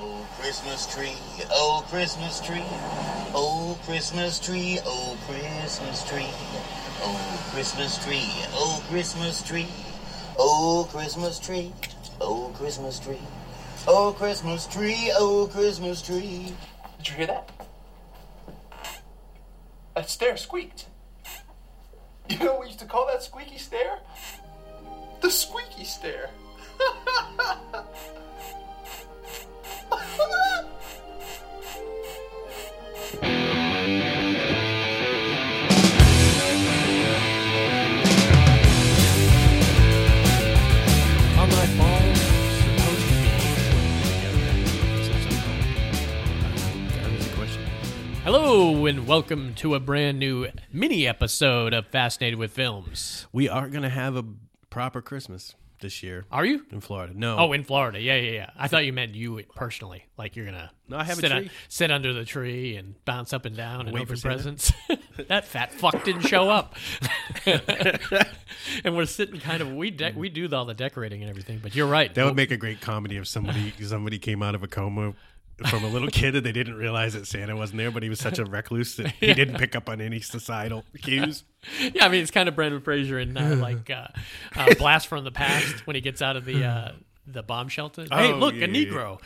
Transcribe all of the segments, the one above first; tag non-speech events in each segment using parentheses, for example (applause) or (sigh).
Oh, Christmas tree, oh, Christmas tree, oh, Christmas tree, oh, Christmas tree, oh, Christmas tree, oh, Christmas tree, oh, Christmas tree, oh, Christmas tree, oh, Christmas tree, oh, Christmas tree. Did you hear that? That stair squeaked. You know what we used to call that squeaky stair? The squeaky stair. Hello, and welcome to a brand new mini episode of Fascinated with Films. We are gonna have a proper Christmas this year Are you? in Florida. No, Oh, in Florida. Yeah, yeah, yeah. I thought you meant you personally. Like you're gonna No, I have a sit, tree. sit under the tree and bounce up and down and Wait open for presents. (laughs) that fat fuck didn't show up. (laughs) and we're sitting kind of we de- we do all the decorating and everything. But you're right. that would make a great comedy if somebody somebody came out of a coma from a little kid and they didn't realize that Santa wasn't there, but he was such a recluse that (laughs) he didn't pick up on any societal cues. (laughs) Yeah, I mean it's kind of Brendan Fraser in uh, like uh, uh, (laughs) Blast from the Past when he gets out of the uh, the bomb shelter. hey, Oh, look, yeah, a yeah, Negro.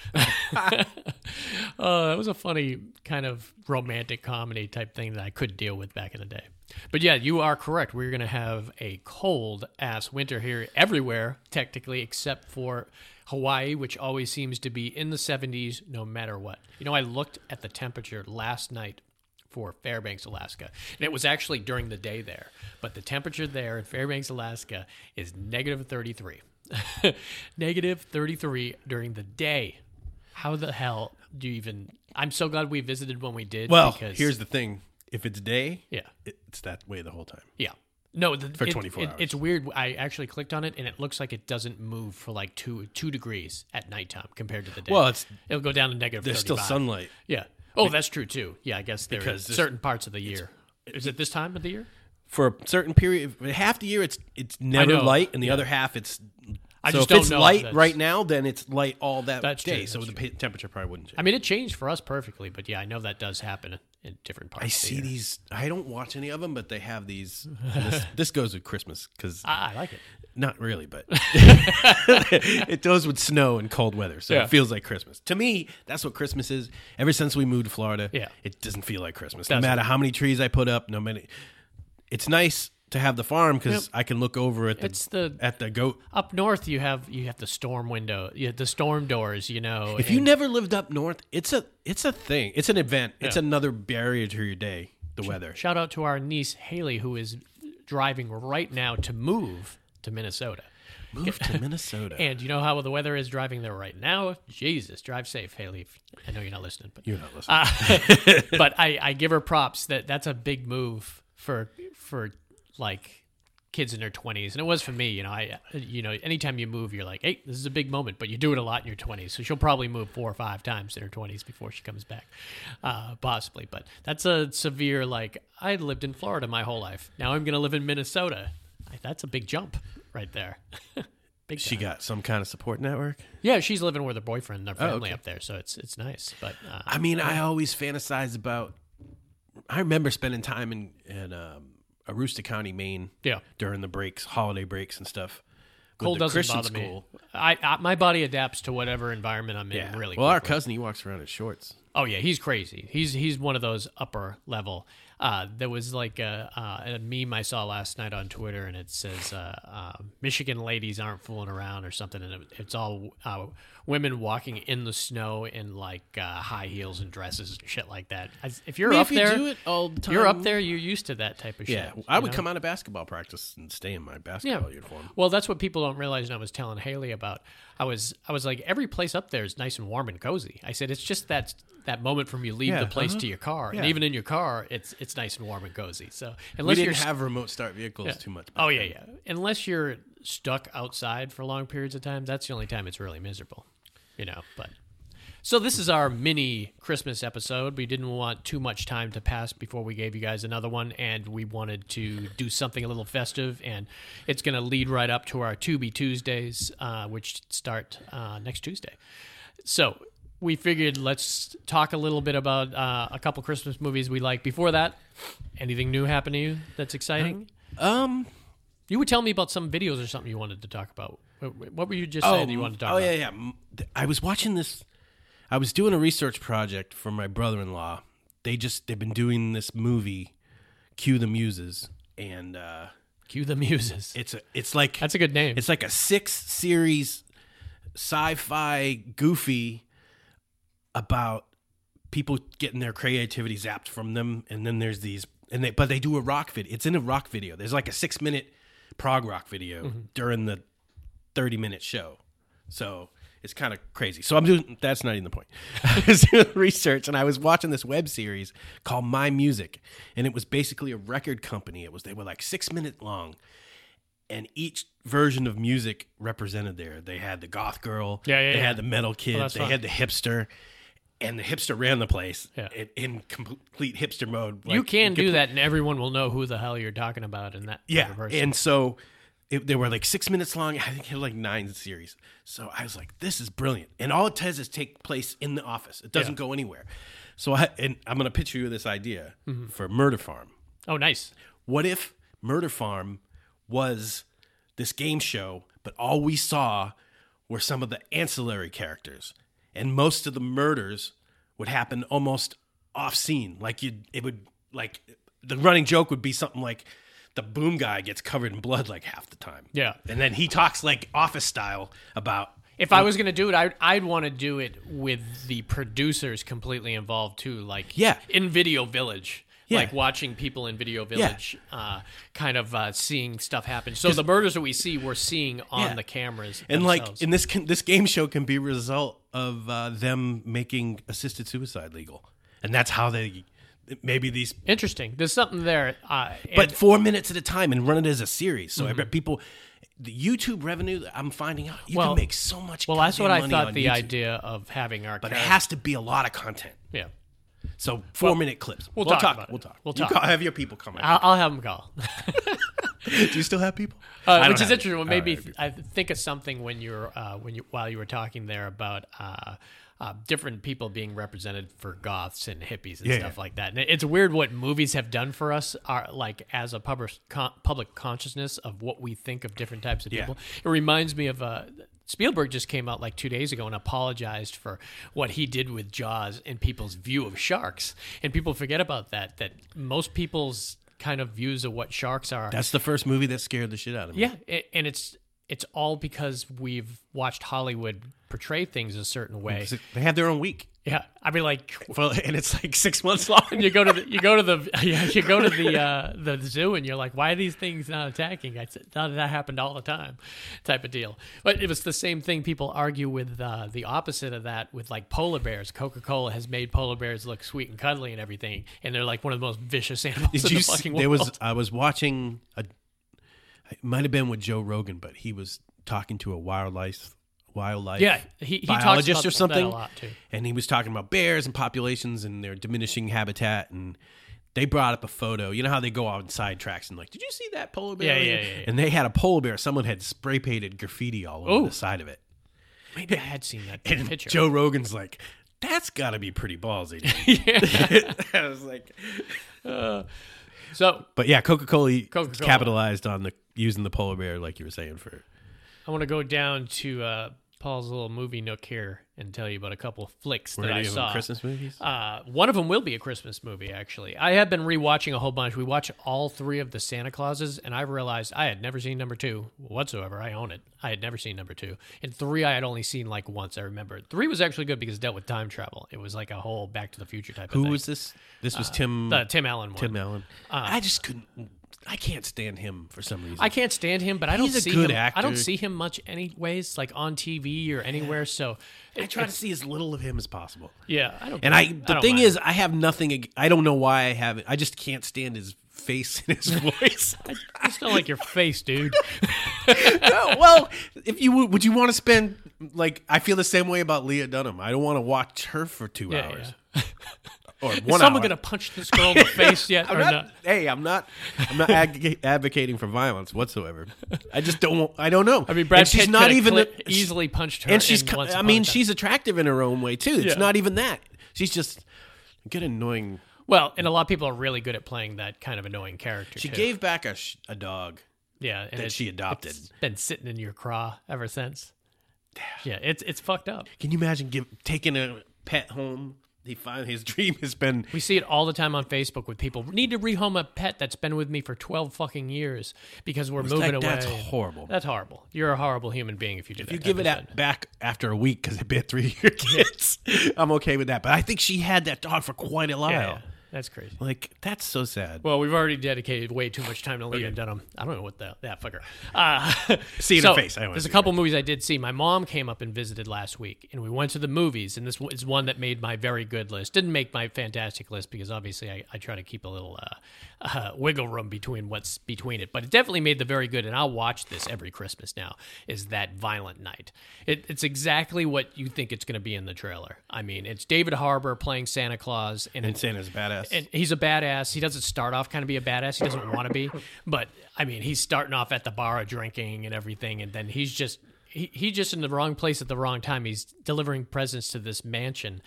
uh, it was a funny kind of romantic comedy type thing that I could deal with back in the day. But yeah, you are correct. We're going to have a cold ass winter here everywhere, technically, except for Hawaii, which always seems to be in the 70s no matter what. You know, I looked at the temperature last night for Fairbanks, Alaska. And it was actually during the day there. But the temperature there in Fairbanks, Alaska is negative 33. (laughs) negative 33 during the day. How the hell do you even. I'm so glad we visited when we did. Well, because, here's the thing: if it's day, Yeah. it's that way the whole time. Yeah. No, the, For it- 24 it- hours. It's weird. I actually clicked on it, and it looks like it doesn't move for like two two degrees at nighttime compared to the day. Well, it's it'll go down to negative. there's still sunlight. Yeah. Oh, that's true too. Yeah, I guess there Because is certain parts of the year. Is it this time of the year? for a certain period. Half the year, it's it's never light, and the other half, it's. I so just if don't it's know light right now, then it's light all that That's day. true, so the temperature probably wouldn't change. I mean, it changed for us perfectly, but yeah, I know that does happen in different parts. I of the see these. I don't watch any of them, but they have these. and This, (laughs) this goes with Christmas because I, I like it. not really, but (laughs) (laughs) it goes with snow and cold weather, so Yeah. it feels like Christmas. To me, that's what Christmas is. Ever since we moved to Florida, Yeah. it doesn't feel like Christmas. Doesn't. No matter how many trees I put up, no matter. It's nice to have the farm because I can look over at the It's the at the goat. up north. You have you have the storm window, you have the storm doors. You know, If you never lived up north, it's a it's a thing. It's an event. It's another barrier to your day. The weather. shout out to our niece Haley, who is driving right now to move to Minnesota. Move to Minnesota. (laughs) And you know how the weather is driving there right now? Jesus, drive safe, Haley. I know you're not listening, but You're not listening. Uh, (laughs) (laughs) but I, I give her props that that's a big move for for like kids in their 20s and it was for me you know i you know anytime you move you're like hey this is a big moment but you do it a lot in your 20s so she'll probably move four or five times in her 20s before she comes back uh, possibly but that's a severe like i lived in florida my whole life now i'm gonna live in minnesota that's a big jump right there (laughs) big she time. got some kind of support network. yeah she's living with her boyfriend and their family Oh, okay. up there so it's it's nice but uh, I mean, I always fantasize about. I remember spending time in in um, Uh, Aroostook County, Maine, yeah during the breaks, holiday breaks and stuff. cold doesn't Christian bother school. me. I, I my body adapts to whatever environment I'm in Yeah, really. Well, our cousin he walks around in shorts. Oh yeah, he's crazy. He's he's one of those upper level. Uh, there was like a, uh, a meme I saw last night on Twitter, and it says uh, uh, Michigan ladies aren't fooling around or something, and it, it's all uh, women walking in the snow in like uh, high heels and dresses and shit like that. As- If you're I mean, up if you there, do it all the you're up there. You're used to that type of shit. Yeah, I would know? come out of basketball practice and stay in my Yeah. basketball uniform. Well, that's what people don't realize. And I was telling Haley about. I was I was like, every place up there is nice and warm and cozy. I said it's just that that moment from you leave Yeah, the place uh-huh. to your car, and even in your car, it's it's nice and warm and cozy. So unless you're have remote start vehicles too much. oh yeah yeah, unless you're stuck outside for long periods of time, that's the only time it's really miserable. You know, but. So this is our mini Christmas episode. We didn't want too much time to pass before we gave you guys another one, and we wanted to do something a little festive. And it's going to lead right up to our To Be Tuesdays, uh, which start uh, next Tuesday. So we figured let's talk a little bit about uh, a couple Christmas movies we like. Before that, anything new happen to you that's exciting? Um. You were telling me about some videos or something you wanted to talk about. What what were you just saying that you wanted to talk oh about? Oh yeah, yeah. I was watching this. I was doing a research project for my brother-in-law. They just they've been doing this movie, Cue the Muses, and uh, Cue the muses. it's a it's like That's a good name. It's like a six series sci-fi goofy about people getting their creativity zapped from them, and then there's these and they but they do a rock video. It's in a rock video. There's like a six minute prog rock video Mm-hmm. during the thirty minute show. So it's kind of crazy. So I'm doing that's not even the point. (laughs) I was doing research and I was watching this web series called My Music, and it was basically a record company. It was they were like six minute long, and each version of music represented there. They had the goth girl, Yeah, yeah, they yeah. had the metal kid, that's they fun. had the hipster, and the hipster ran the place Yeah. in, in complete hipster mode. you can do that, and everyone will know who the hell you're talking about in that. yeah, and so it, they were like six minutes long. I think it had like nine series. So I was like, this is brilliant. And all it does is take place in the office. It doesn't Yeah. go anywhere. So I and I'm gonna pitch you this idea Mm-hmm. for Murder Farm. oh, nice. What if Murder Farm was this game show, but all we saw were some of the ancillary characters, and most of the murders would happen almost off scene. Like you, it would like the running joke would be something like the boom guy gets covered in blood like half the time. Yeah. and then he talks like office style about If I was going to do it, I'd, I'd want to do it with the producers completely involved too, like Yeah. in Video Village. Yeah. Like watching people in Video Village, uh, kind of uh, seeing stuff happen. So the murders that we see, we're seeing on Yeah. the cameras, and themselves. like in this can, this game show can be a result of uh, them making assisted suicide legal, and that's how they maybe these interesting. There's something there. Uh, but four minutes at a time and run it as a series. So I bet people, the YouTube revenue that I'm finding out, you Well- can make so much. well, that's what I thought the YouTube. idea of having our, But it has to be a lot of content. yeah. So four minute clips. we'll talk about it. We'll talk. We'll You talk. call- have your people come. I'll, I'll have them call. (laughs) (laughs) Do you still have people? Uh, I don't which is interesting. What made me th- I think of something when you're uh, when you while you were talking there about uh, uh, different people being represented for goths and hippies and Yeah, stuff yeah. like that. And it's weird what movies have done for us, are like as a public con- public consciousness of what we think of different types of Yeah. people. It reminds me of uh, Spielberg just came out like two days ago and apologized for what he did with Jaws and people's view of sharks. And people forget about that. That most people's kind of views of what sharks are That's the first movie that scared the shit out of me. yeah, and it's it's all because we've watched Hollywood portray things a certain way. They had their own week. Yeah, I mean, like Well, (laughs) and it's like six months long. you go to the you go to the (laughs) yeah, you go to the uh, the zoo and you're like, why are these things not attacking? I said that happened all the time, type of deal. But it was the same thing. People argue with uh, the opposite of that with like polar bears. Coca Cola has made polar bears look sweet and cuddly and everything, and they're like one of the most vicious (laughs) animals Did in you? the See, fucking there was. I was watching. A, it might have been with Joe Rogan, but he was talking to a wildlife wildlife. yeah, he, he talks biologist or something, that a lot too. and he was talking about bears and populations and their diminishing habitat and. They brought up a photo. You know how they go on side tracks and like, did you see that polar bear? Yeah, yeah, yeah, yeah. And they had a polar bear. Someone had spray painted graffiti all over Oh. the side of it. Maybe I had seen that And picture. Joe Rogan's like, that's got to be pretty ballsy. dude." (laughs) (laughs) I was like, (laughs) so but yeah, Coca Cola capitalized on the using the polar bear, like you were saying for I want to go down to uh, Paul's little movie nook here and tell you about a couple of flicks were that I saw. Christmas movies. Uh, one of them will be a Christmas movie, actually. I have been rewatching a whole bunch. We watch all three of the Santa Clauses, and I've realized I had never seen number two whatsoever. I own it. I had never seen number two. And three, I had only seen like once. I remember three was actually good because it dealt with time travel. It was like a whole Back to the Future type of thing. Who was this? This was Tim the Tim Allen one? Tim Allen. I just couldn't. I can't stand him for some reason. I can't stand him, but I don't a see good him. I don't see him much, anyways, like on TV or anywhere. So I try to see as little of him as possible. Yeah, I don't. And I, the don't thing mind. is, I have nothing. ag- I don't know why I have it. I just can't stand his face and his (laughs) voice. I just don't like your face, dude. (laughs) No, well, if you would, would you want to spend like I feel the same way about Lena Dunham. I don't want to watch her for two Yeah, hours. (laughs) or Is one someone hour. gonna punch this girl in the (laughs) face yet I'm or not, not? Hey, I'm not. I'm not ag- advocating for violence whatsoever. I just don't. I don't know. I mean, Brad And she's Pitt not even a- easily punched her. and she's. I mean, she's attractive in her own way too. It's Yeah. not even that. She's just get annoying. well, and a lot of people are really good at playing that kind of annoying character. She too. gave back a, sh- a dog. yeah, and that she adopted. been sitting in your craw ever since. Yeah, it's it's fucked up. Can you imagine give, taking a pet home? He finally his (laughs) dream has been. We see it all the time on Facebook with people need to rehome a pet that's been with me for twelve fucking years because we're moving like, away. that's horrible. That's horrible. You're a horrible human being if you do If that. you give it shit. at, back after a week because it bit three of your (laughs) kids, I'm okay with that. But I think she had that dog for quite a while. yeah, that's crazy. Like that's so sad. Well, we've already dedicated way too much time to Lena Dunham. I don't know what the, that fucker. Uh, (laughs) See in so, her face. I There's a couple movies I did see. My mom came up and visited last week, and we went to the movies. And this is one that made my very good list. Didn't make my fantastic list because obviously I, I try to keep a little uh, uh, wiggle room between what's between it. But it definitely made the very good. And I'll watch this every Christmas now. Is that Violent Night? It, it's exactly what you think it's going to be in the trailer. I mean, it's David Harbour playing Santa Claus, and and it's Santa's badass. And he's a badass. He doesn't start off kind of be a badass. He doesn't want to be, (laughs) but I mean, he's starting off at the bar drinking and everything, and then he's just he, he's just in the wrong place at the wrong time. He's delivering presents to this mansion,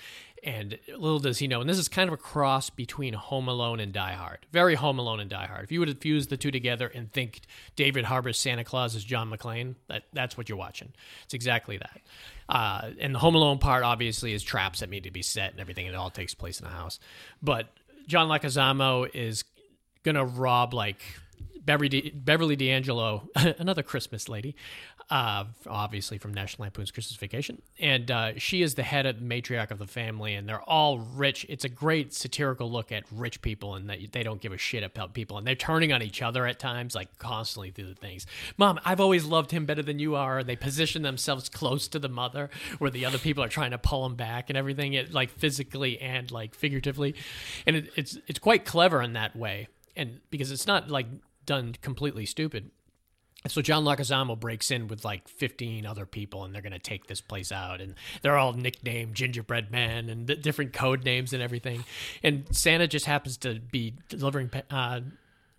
and little does he know. And this is kind of a cross between Home Alone and Die Hard. Very Home Alone and Die Hard. If you would have fused the two together and think David Harbour's Santa Claus is John McClane, that that's what you're watching. It's exactly that. Uh, and the Home Alone part obviously is traps that need to be set and everything. It all takes place in a house, but John Leguizamo is gonna rob like Beverly, Beverly D'Angelo, (laughs) another Christmas lady, uh, obviously from National Lampoon's Christmas Vacation, and uh, she is the head of the matriarch of the family, and they're all rich. It's a great satirical look at rich people and that they don't give a shit about people, and they're turning on each other at times, like constantly through the things. Mom, I've always loved him better than you are. They position themselves close to the mother, where the other people are trying to pull them back and everything, it, like physically and like figuratively, and it, it's it's quite clever in that way, and because it's not like done completely stupid. So John Leguizamo breaks in with like 15 other people, and they're going to take this place out, and they're all nicknamed Gingerbread Man and different code names and everything. And Santa just happens to be delivering uh,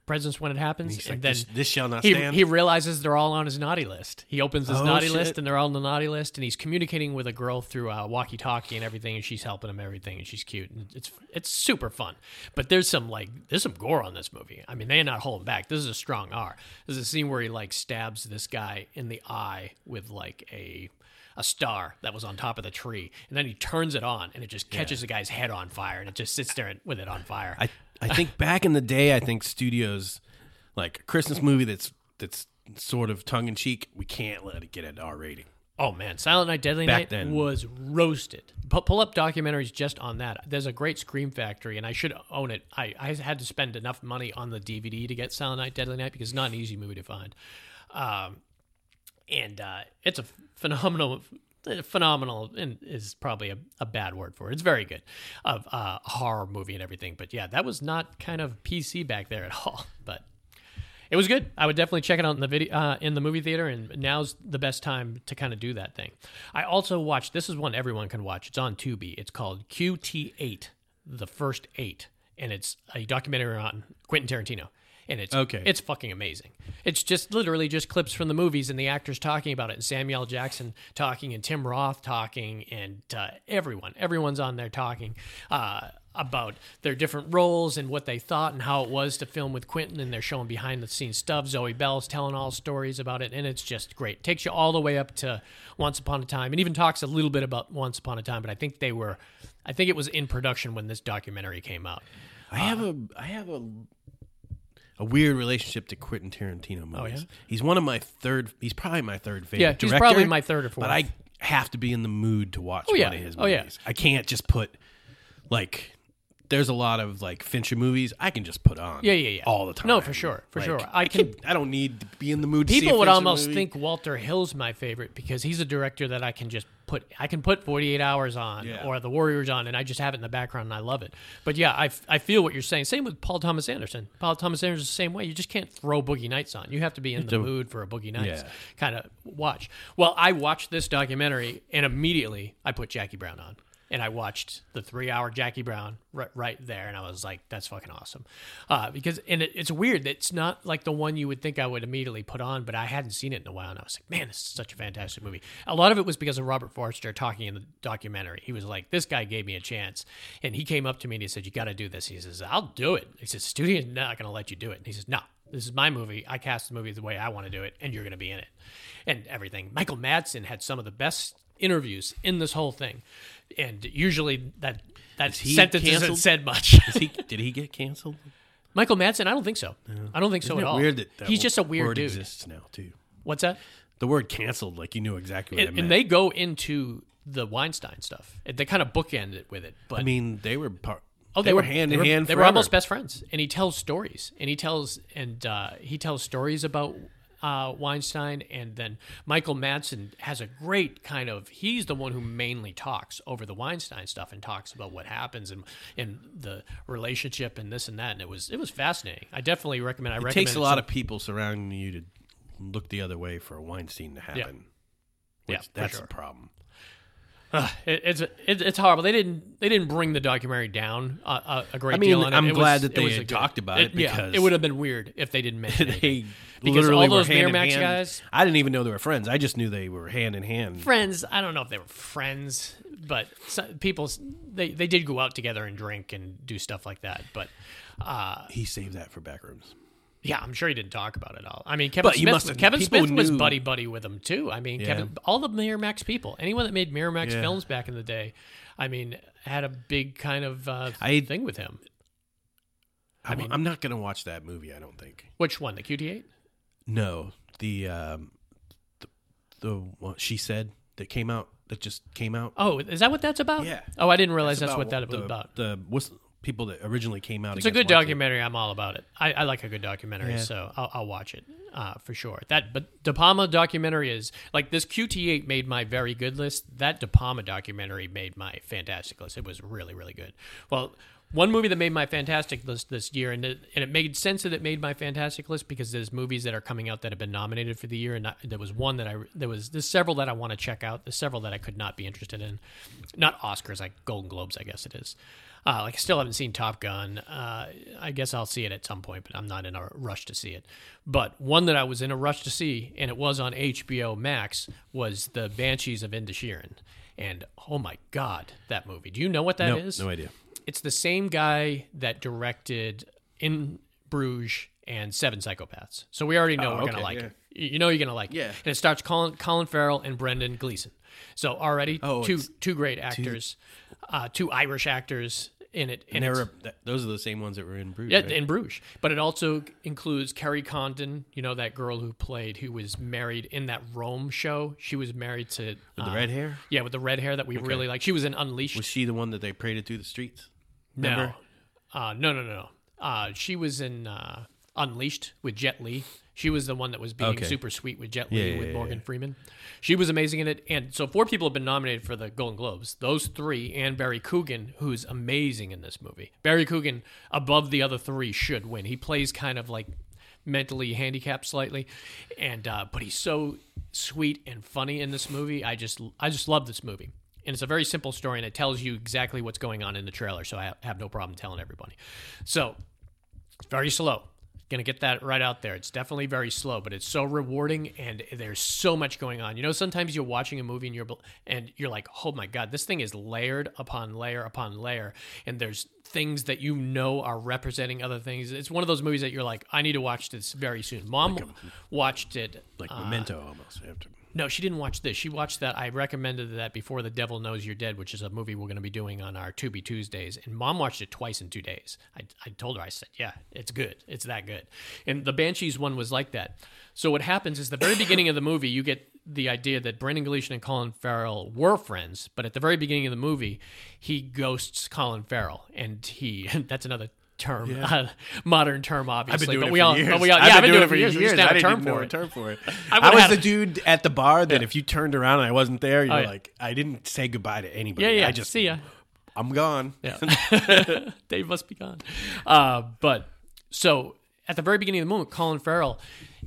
presents when it happens, He's and like, then this, this shall not he, stand. he realizes they're all on his naughty list. He opens his Oh, naughty shit. list, and they're all on the naughty list, and he's communicating with a girl through uh, walkie-talkie and everything, and she's helping him everything, and she's cute, and it's it's super fun. But there's some like there's some gore on this movie. I mean, they're not holding back. This is a strong R. There's a scene where he like stabs this guy in the eye with like a a star that was on top of the tree, and then he turns it on, and it just catches the guy's head on fire, and it just sits there with it on fire. I I think back in the day, I think studios like a Christmas movie that's that's sort of tongue in cheek. We can't let it get an R rating. Oh man, Silent Night, Deadly Back Night then. was roasted. Pu- pull up documentaries just on that. There's a great Scream Factory, and I should own it. I, I had to spend enough money on the DVD to get Silent Night, Deadly Night because it's not an easy movie to find. Um, and uh, it's a phenomenal, phenomenal, and is probably a, a bad word for it. It's very good, of uh, horror movie and everything. But yeah, that was not kind of PC back there at (laughs) all. But it was good. I would definitely check it out in the video uh, in the movie theater, and now's the best time to kind of do that thing. I also watched. This is one everyone can watch. It's on Tubi. It's called QT8, the first eight, and it's a documentary on Quentin Tarantino. And it's Okay. It's fucking amazing. It's just literally just clips from the movies and the actors talking about it, and Samuel Jackson talking, and Tim Roth talking, and uh, everyone, everyone's on there talking. Uh, about their different roles and what they thought and how it was to film with Quentin, and they're showing behind the scenes stuff. Zoe Bell's telling all stories about it, and it's just great. Takes you all the way up to Once Upon a Time, and even talks a little bit about Once Upon a Time. But I think they were, I think it was in production when this documentary came out. I have a I have a a weird relationship to Quentin Tarantino oh, movies. yeah? He's one of my third. He's probably my third favorite. Yeah, he's director, probably my third or fourth. But I have to be in the mood to watch oh, yeah. one of his Oh, movies. yeah. I can't just put like. There's a lot of like Fincher movies I can just put on. Yeah, yeah, yeah. all the time. No, for sure, for Like, sure. I can- I don't need to be in the mood. to see People would almost movie. think Walter Hill's my favorite because he's a director that I can just put I can put 48 hours on Yeah. or The Warriors on and I just have it in the background and I love it. But yeah, I, I feel what you're saying. Same with Paul Thomas Anderson. Paul Thomas Anderson is the same way. You just can't throw Boogie Nights on. You have to be in the mood for a Boogie Nights Yeah. kind of watch. Well, I watched this documentary and immediately I put Jackie Brown on. And I watched the three-hour Jackie Brown right, right there, and I was like, "That's fucking awesome," uh, because and it, it's weird. That it's not like the one you would think I would immediately put on, but I hadn't seen it in a while, and I was like, "Man, this is such a fantastic movie." A lot of it was because of Robert Forster talking in the documentary. He was like, "This guy gave me a chance," and he came up to me and he said, "You got to do this." He says, "I'll do it." He says, "Studio's not going to let you do it." And he says, "No." This is my movie. I cast the movie the way I want to do it, and you're going to be in it, and everything. Michael Madsen had some of the best interviews in this whole thing, and usually that that he sentence isn't said much. Is he, (laughs) did he get canceled? Michael Madsen, I don't think so. I don't think so Isn't at it all. weird that, that He's just a weird word dude. exists now too. What's that? The word canceled, like you knew exactly what it and meant. they go into the Weinstein stuff. They kind of bookend it with it, but I mean, they were part. Oh, they, were hand in hand. They were almost best friends, and he tells stories, and he tells and uh, he tells stories about uh, Weinstein, and then Michael Madsen has a great kind of. He's the one who mainly talks over the Weinstein stuff and talks about what happens and and the relationship and this and that, and it was it was fascinating. I definitely recommend. I It recommend takes a some- lot of people surrounding you to look the other way for a Weinstein to happen. Yeah, for that's sure. a problem. Ugh, it, it's it, it's horrible. They didn't they didn't bring the documentary down a, a, great I mean, deal. I'm glad that they talked about it yeah, because- it would have been weird if they didn't mention it. (laughs) they Because literally all those were hand in Miramax hand. guys- I didn't even know they were friends. I just knew they were hand in hand. friends. I don't know if they were friends, but so, people they they did go out together and drink and do stuff like that. But uh, He saved that for backrooms. yeah, I'm sure he didn't talk about it all. I mean, Kevin But you Smith. must have- Kevin people Smith was knew- buddy buddy with him too. I mean, Yeah. Kevin, all the Miramax people, anyone that made Miramax Yeah. films back in the day, I mean, had a big kind of uh, I- thing with him. I mean- I'm not going to watch that movie. I don't think. Which one? The QT8? No, the um, the, the what she said that came out that just came out. Oh, is that what that's about? Yeah. Oh, I didn't realize that's, about what that was the, about. The what's people that originally came out. It's a good documentary. I'm all about it. I, I like a good documentary, Yeah. so I'll, I'll watch it uh, for sure. That, but De Palma documentary is like this. QT8 made my very good list. That De Palma documentary made my fantastic list. It was really, really good. Well, one movie that made my fantastic list this year, and it, and it made sense that it made my fantastic list because there's movies that are coming out that have been nominated for the year, and not, there was one that I there was there's several that I want to check out. There's several that I could not be interested in, not Oscars, like Golden Globes, I guess it is. Uh, like I still haven't seen Top Gun. Uh, I guess I'll see it at some point, but I'm not in a rush to see it. But one that I was in a rush to see, and it was on HBO Max, was the Banshees of Inisherin. And oh my God, that movie! Do you know what that No, is? no idea. It's the same guy that directed In Bruges and Seven Psychopaths. So we already know Oh, we're okay, gonna like yeah. it. You know you're gonna like it. Yeah. And it starts Colin, Colin Farrell and Brendan Gleeson. So already Oh, two two great actors, uh, two Irish actors in it. And those are the same ones that were in Bruges. yeah, right? in Bruges. But it also includes Kerry Condon, you know, that girl who played, who was married in that Rome show. She was married to. With the uh, red hair. Yeah, with the red hair that we really like. She was in Unleashed. Was she the one that they paraded through the streets? No. Uh, no, no, no, no. Uh, she was in uh, Unleashed with Jet Li. She was the one that was being Okay. super sweet with Jet Li yeah, with yeah, Morgan yeah. Freeman. She was amazing in it. And so four people have been nominated for the Golden Globes. Those three and Barry Keoghan, who's amazing in this movie. Barry Keoghan, above the other three, should win. He plays kind of like mentally handicapped slightly, and uh, but he's so sweet and funny in this movie. I just I just love this movie. And it's a very simple story, and it tells you exactly what's going on in the trailer. So I have no problem telling everybody. So it's very slow. Gonna get that right out there. It's definitely very slow, but it's so rewarding, and there's so much going on. You know, sometimes you're watching a movie and you're and you're like, "Oh my god, this thing is layered upon layer upon layer," and there's things that you know are representing other things. It's one of those movies that you're like, "I need to watch this very soon." Mom watched it. Like uh, Memento, almost. No, she didn't watch this. She watched that. I recommended that before The Devil Knows You're Dead, which is a movie we're going to be doing on our To Be Tuesdays. And mom watched it twice in two days. I, I told her, I said, yeah, it's good. It's that good. And the Banshees one was like that. So what happens is the very beginning of the movie, you get the idea that Brendan Gleeson and Colin Farrell were friends. But at the very beginning of the movie, he ghosts Colin Farrell. And he, (laughs) that's another term, uh, (laughs) modern term, obviously. but we all, but we all, yeah, I've been doing it for years. We just have a term for it. term for it. (laughs) I I, was the dude at the bar that if you turned around and I wasn't there, you're Oh, yeah. like, I didn't say goodbye to anybody. Yeah, yeah. I just see ya. I'm gone. Yeah. (laughs) Dave must be gone. Uh, but so at the very beginning of the movie, Colin Farrell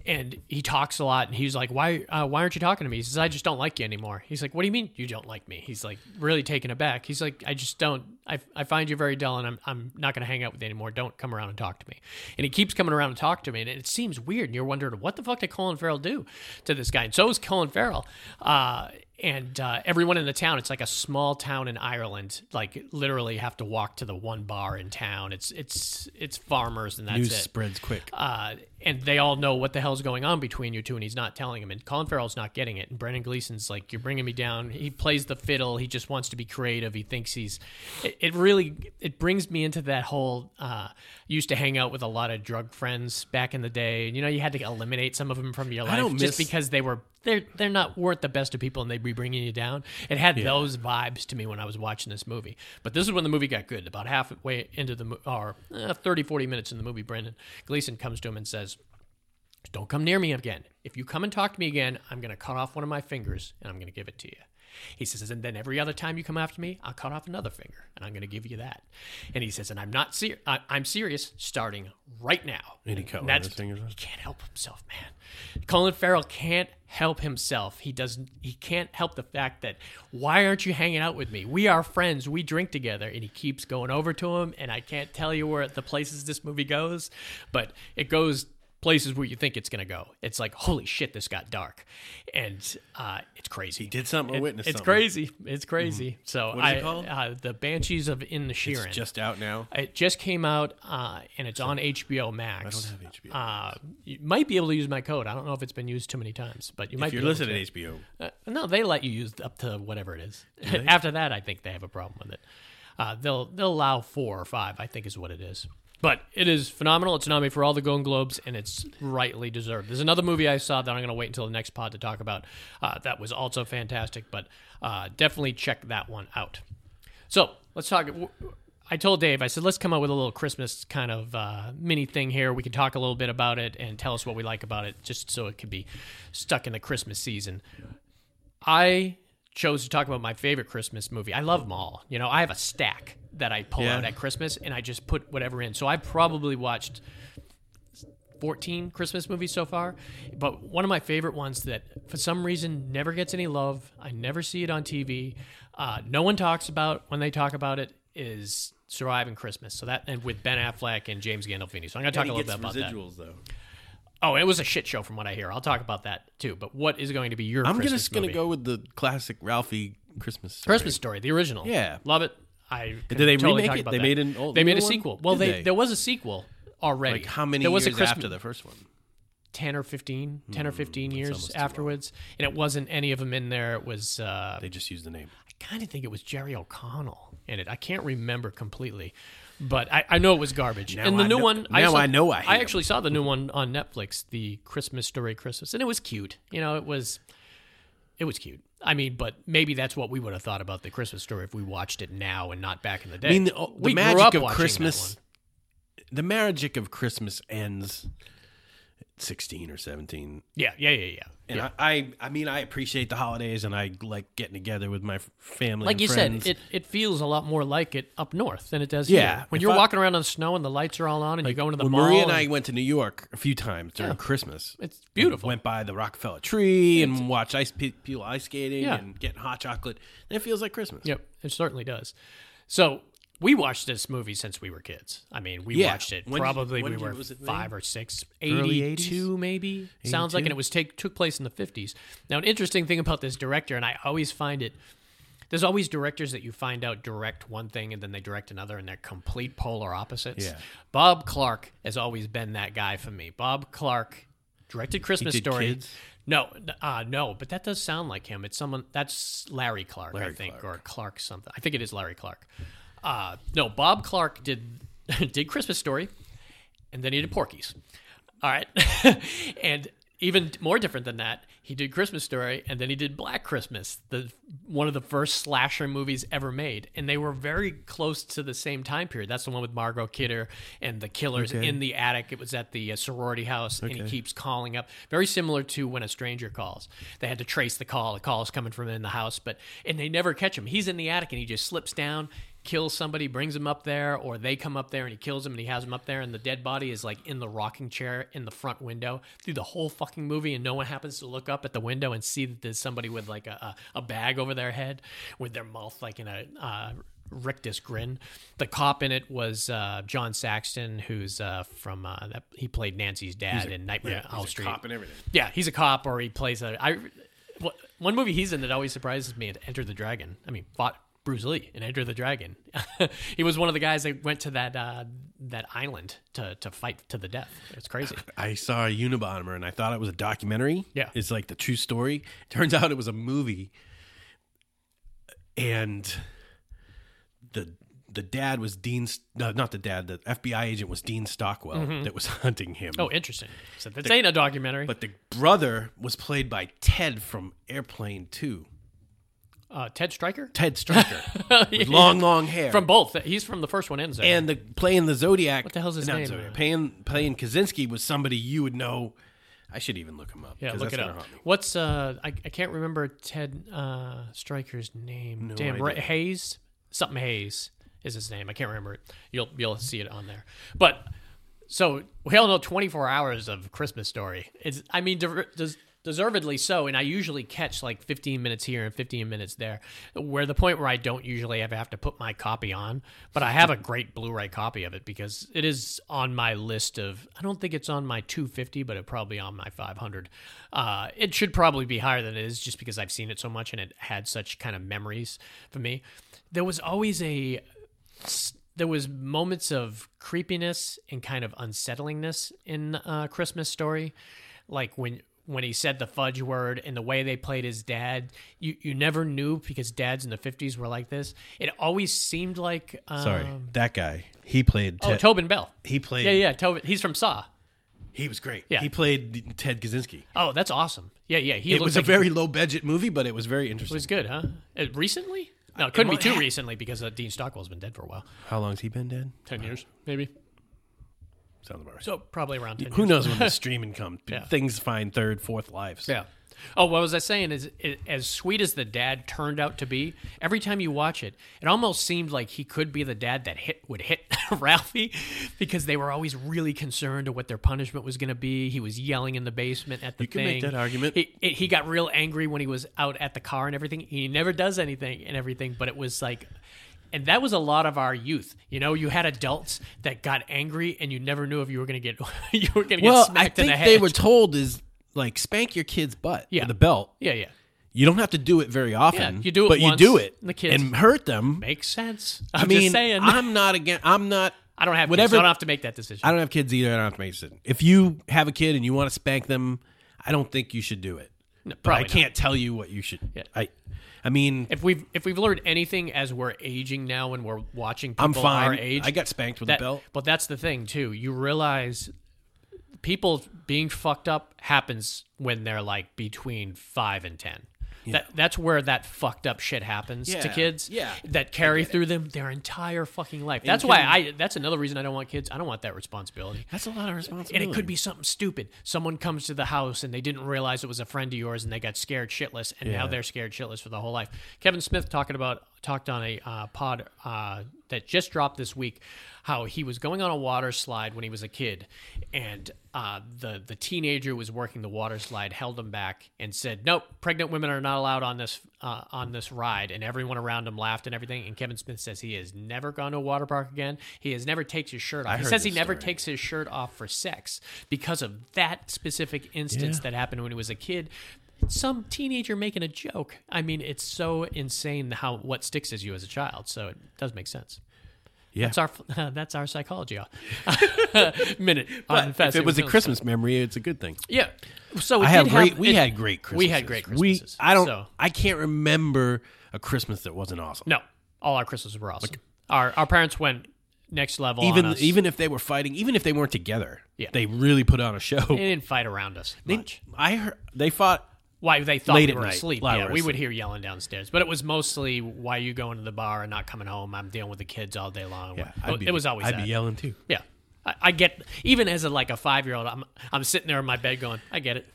and he talks a lot. And he's like, "Why? Uh, why aren't you talking to me?" He says, "I just don't like you anymore." He's like, "What do you mean you don't like me?" He's like, really taken aback. He's like, "I just don't. I, I find you very dull, and I'm I'm not going to hang out with you anymore. Don't come around and talk to me." And he keeps coming around and talk to me, and it seems weird. And you're wondering, what the fuck did Colin Farrell do to this guy? And so is Colin Farrell. Uh, and uh, everyone in the town it's like a small town in ireland like literally have to walk to the one bar in town it's it's it's farmers and that's News it spreads quick. uh, and they all know what the hell's going on between you two, and he's not telling him. And Colin Farrell's not getting it. And Brendan Gleeson's like, "You're bringing me down." He plays the fiddle. He just wants to be creative. He thinks he's. It, it really it brings me into that whole. Uh, used to hang out with a lot of drug friends back in the day. And you know, you had to eliminate some of them from your life just miss- because they were they're they're not weren't the best of people, and they'd be bringing you down. It had those vibes to me when I was watching this movie. But this is when the movie got good. About halfway into the or uh, 30, 40 minutes in the movie, Brendan Gleeson comes to him and says. Don't come near me again. If you come and talk to me again, I'm going to cut off one of my fingers and I'm going to give it to you. He says, and then every other time you come after me, I'll cut off another finger and I'm going to give you that. And he says, and I'm not serious. I'm serious starting right now. And he cut one of That's- his fingers off? He can't help himself, man. Colin Farrell can't help himself. He doesn't. He can't help the fact that why aren't you hanging out with me? We are friends. We drink together, and he keeps going over to him. And I can't tell you where the places this movie goes, but it goes places where you think it's going to go. It's like holy shit, this got dark, and uh, it's crazy. He did something It- witnessed It's something. crazy. It's crazy. So What is it I, called? Uh, the Banshees of Inisherin. It's just out now. It just came out uh, and it's on HBO Max. I don't have HBO Uh, you might be able to use my code. I don't know if it's been used too many times, but you might If you're be able listening to. to HBO, Uh, no, they let you use up to whatever it is. (laughs) After that, I think they have a problem with it. Uh, they'll they'll allow four or five. I think is what it is. But it is phenomenal. It's nominated for all the Golden Globes, and it's rightly deserved. There's another movie I saw that I'm going to wait until the next pod to talk about. Uh, that was also fantastic, but uh, definitely check that one out. So let's talk. I told Dave, I said, let's come up with a little Christmas kind of uh, mini thing here. We can talk a little bit about it and tell us what we like about it, just so it could be stuck in the Christmas season. I chose to talk about my favorite Christmas movie. I love them all. You know, I have a stack that I pull Yeah. out at Christmas, and I just put whatever in. So I probably watched 14 Christmas movies so far, but one of my favorite ones that for some reason never gets any love. I never see it on TV. Uh, no one talks about when they talk about it is Surviving Christmas. So that and with Ben Affleck and James Gandolfini. So I'm going to talk a little bit about that. residuals though. Oh, it was a shit show from what I hear. I'll talk about that too. But what is going to be your I'm Christmas just gonna go with the classic Ralphie Christmas. Story. Christmas Story, the original. Yeah. love it. I Did they totally remake it? They that. made an old- They made a one? sequel. Well, they, they? there was a sequel already. Like how many there was years a Christmas, after the first one? 10 or 15, 10 or 15 years afterwards, and it wasn't any of them in there. It was uh, They just used the name. I kind of think it was Jerry O'Connell in it. I can't remember completely, but I, I know it was garbage. Now and the I new know- one, now saw, I know I I actually saw the new one on Netflix, the Christmas Story Christmas, and it was cute. You know, it was it was cute. I mean, but maybe that's what we would have thought about the Christmas story if we watched it now and not back in the day. I mean, the, oh, the magic of Christmas. The magic of Christmas ends 16 or 17. Yeah, yeah, yeah, yeah. And yeah. I, I, I mean, I appreciate the holidays, and I like getting together with my family. like and you friends. said, it, it feels a lot more like it up north than it does Yeah, here. When if you're I- walking around on the snow and the lights are all on and you go into the when mall. Maria and I went to New York a few times during Yeah. Christmas. it's beautiful. Went by the Rockefeller tree and watched ice people ice skating Yeah. and getting hot chocolate. And it feels like Christmas. Yep, it certainly does. So we watched this movie since we were kids. I mean, we Yeah. watched it When probably when we were it five or six, 82 maybe. Sounds like, and it was take took place in the fifties. Now, an interesting thing about this director, and I always find it. There's always directors that you find out direct one thing and then they direct another, and they're complete polar opposites. Yeah. Bob Clark has always been that guy for me. Bob Clark directed Christmas Story. Kids? No, uh, no, but that does sound like him. It's someone that's Larry Clark, I think, Clark. or Clark something. I think it is Larry Clark. Uh, no, Bob Clark did (laughs) did Christmas Story, and then he did Porky's. All right, (laughs) and even more different than that, he did Christmas Story, and then he did Black Christmas, the one of the first slasher movies ever made, and they were very close to the same time period. That's the one with Margot Kidder and the killers Okay. in the attic. It was at the uh, sorority house, and he keeps calling up. Very similar to when a stranger calls. They had to trace the call. The call is coming from in the house, but and they never catch him. He's in the attic, and he just slips down. Kills somebody, brings him up there, or they come up there and he kills him and he has him up there, and the dead body is like in the rocking chair in the front window through the whole fucking movie, and no one happens to look up at the window and see that there's somebody with like a, a, a bag over their head with their mouth like in a uh, rictus grin. The cop in it was uh, John Saxon, who's uh, from uh, that, he played Nancy's dad in Nightmare Yeah, on Elm Street. cop and everything. Yeah, he's a cop, or he plays a. I one movie he's in that always surprises me: is Enter the Dragon. I mean, fought Bruce Lee in Enter the Dragon. (laughs) he was one of the guys that went to that uh, that island to to fight to the death. It's crazy. I saw a Unabomber and I thought it was a documentary. Yeah. It's like the true story. (laughs) Turns out it was a movie. And the the dad was Dean no, not the dad, the FBI agent was Dean Stockwell that was (laughs) hunting him. Oh, interesting. So this ain't a documentary. But the brother was played by Ted from Airplane 2. Uh, Ted Striker Ted Striker. (laughs) with long, long hair. from both. He's from the first one and and the playing the Zodiac. What the hell's his not name? Zodiac, playing playing Kaczynski was somebody you would know. I should even look him up. Yeah, look it up. What's uh? I, I can't remember Ted uh Striker's name. Damn, idea. Ra- Hays, something Hays is his name. I can't remember it. You'll you'll see it on there. But so we all know 24 hours of Christmas Story. It's I mean des- deservedly so. And I usually catch like 15 minutes here and 15 minutes there. Where the point where I don't usually ever have to put my copy on, but I have a great Blu-ray copy of it because it is on my list of. I don't think it's on my 250, but it probably on my 500. Uh, it should probably be higher than it is just because I've seen it so much and it had such kind of memories for me. There was always a there was moments of creepiness and kind of unsettlingness in uh, Christmas Story, like when when he said the fudge word and the way they played his dad. You you never knew because dads in the fifties were like this. It always seemed like um, Sorry, that guy. He played. Oh, Tobin Bell. he played. Yeah, yeah. Tobin. He's from Saw. He was great. Yeah. He played Ted Kaczynski. Oh, that's awesome. Yeah, yeah. He It was a like- very low budget movie, but it was very interesting. It was good, huh? Uh, recently? No, it couldn't be too (laughs) recently because uh, Dean Stockwell's been dead for a while. How long's he been dead? Ten years, maybe. Sounds about right. So probably around. Who knows when the (laughs) streaming comes? Yeah. Things find third, fourth lives. Yeah. Oh, what was I saying? Is it, as sweet as the dad turned out to be, every time you watch it, it almost seemed like he could be the dad that hit would hit (laughs) Ralphie, because they were always really concerned of what their punishment was going to be. He was yelling in the basement at the You can make that argument. He, it- he got real angry when he was out at the car and everything. He never does anything and everything, but it was like. And that was a lot of our youth. You know, you had adults that got angry, and you never knew if you were going to get (laughs) you were going to get Well, I smacked in think the they were told is like spank your kid's butt Yeah. with a belt. yeah, yeah. You don't have to do it very often. you do it but once, you do it the kids- and hurt them. Makes sense. I I'm mean, just saying. I'm not again. I'm not. I don't have whatever- kids, so I don't have to make that decision. I don't have kids either. I don't have to make a decision. If you have a kid and you want to spank them, I don't think you should do it. No, But I probably not. can't tell you what you should. Yeah. I, I mean, If we've if we've learned anything as we're aging now and we're watching people I'm fine. our age, I got spanked with that, a belt. But that's the thing too. You realize people being fucked up happens when they're like between five and ten. That that's where that fucked up shit happens to kids. yeah. that carry through them their entire fucking life. That's why I. That's another reason I don't want kids. I don't want that responsibility. That's a lot of responsibility. And it could be something stupid. Someone comes to the house and they didn't realize it was a friend of yours, and they got scared shitless, and now they're scared shitless for the whole life. Kevin Smith talking about talked on a uh, pod uh, that just dropped this week how he was going on a water slide when he was a kid, and uh, the the teenager who was working the water slide held him back and said, "Nope, pregnant women are not allowed on this uh, on this ride." And everyone around him laughed and everything. And Kevin Smith says he has never gone to a water park again. He has never takes his shirt off. he says he never story. takes his shirt off for sex because of that specific instance Yeah. that happened when he was a kid. Some teenager making a joke. I mean, it's so insane how what sticks as you as a child. So it does make sense. Yeah. That's our (laughs) that's our psychology (laughs) minute. But on if it was a. Christmas memory, it's a good thing. yeah. So I have did great. we it- had great Christmases. We had great We. I don't. So, I can't remember a Christmas that wasn't awesome. no, all our Christmases were awesome. our our parents went next level. even on us. even if they were fighting, even if they weren't together, Yeah. they really put on a show. they didn't fight around us They- much. I heard they fought. Why they thought Late we were night, asleep. Yeah, we would hear yelling downstairs, but it was mostly why you going to the bar and not coming home. I'm dealing with the kids all day long. Yeah, it, be, it was always I'd that. be yelling too. Yeah, I, I get even as a like a five year old, I'm I'm sitting there in my bed going, I get it.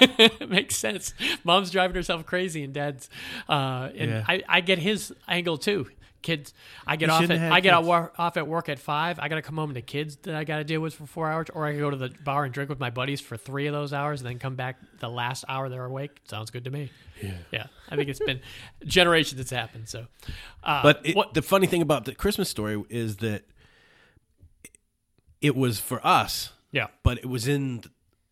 it (laughs) makes sense. Mom's driving herself crazy, and dad's, uh, and Yeah. I I get his angle too. Kids. I get You off at I get off at work at five. I got to come home to kids that I got to deal with for four hours, or I can go to the bar and drink with my buddies for three of those hours, and then come back the last hour they're awake. Sounds good to me. Yeah. Yeah, I think it's been (laughs) generations it's happened. So, uh, But it, what? the funny thing about the Christmas story is that it was for us, Yeah, but it was in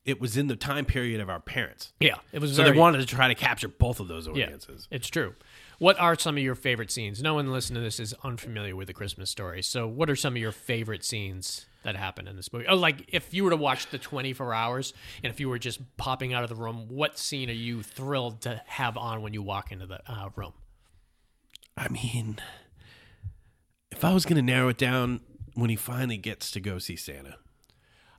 it was in the time period of our parents. yeah, it was So very they wanted to try to capture both of those Yeah, audiences. it's true. What are some of your favorite scenes? No one listening to this is unfamiliar with the Christmas story. So, what are some of your favorite scenes that happen in this movie? Oh, like if you were to watch the 24 hours and if you were just popping out of the room, what scene are you thrilled to have on when you walk into the uh, room? I mean, if I was going to narrow it down, when he finally gets to go see Santa,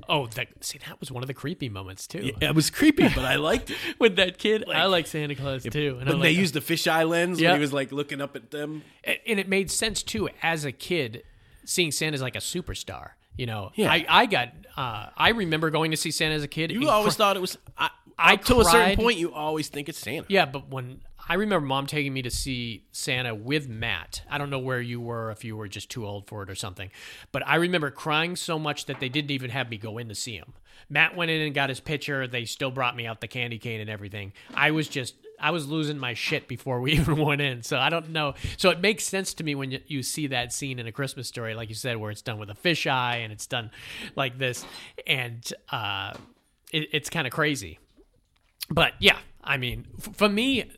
Oh, that see, that was one of the creepy moments too. it was creepy, but I liked it. (laughs) With that kid, I like Santa Claus too. And When they like, used the fisheye lens, Yeah. when he was like looking up at them. and and it made sense too as a kid seeing Santa as like a superstar. You know, Yeah. I I got uh, I remember going to see Santa as a kid. You always cry- thought it was. I, I up to a certain point, you always think it's Santa. Yeah, but when I remember mom taking me to see Santa with Matt. I don't know where you were if you were just too old for it or something. But I remember crying so much that they didn't even have me go in to see him. Matt went in and got his picture. They still brought me out the candy cane and everything. I was just I was losing my shit before we (laughs) even went in. So I don't know. So it makes sense to me when you, you see that scene in a Christmas story, like you said, where it's done with a fisheye and it's done like this, and uh, it, it's kind of crazy but yeah, I mean, f- for me,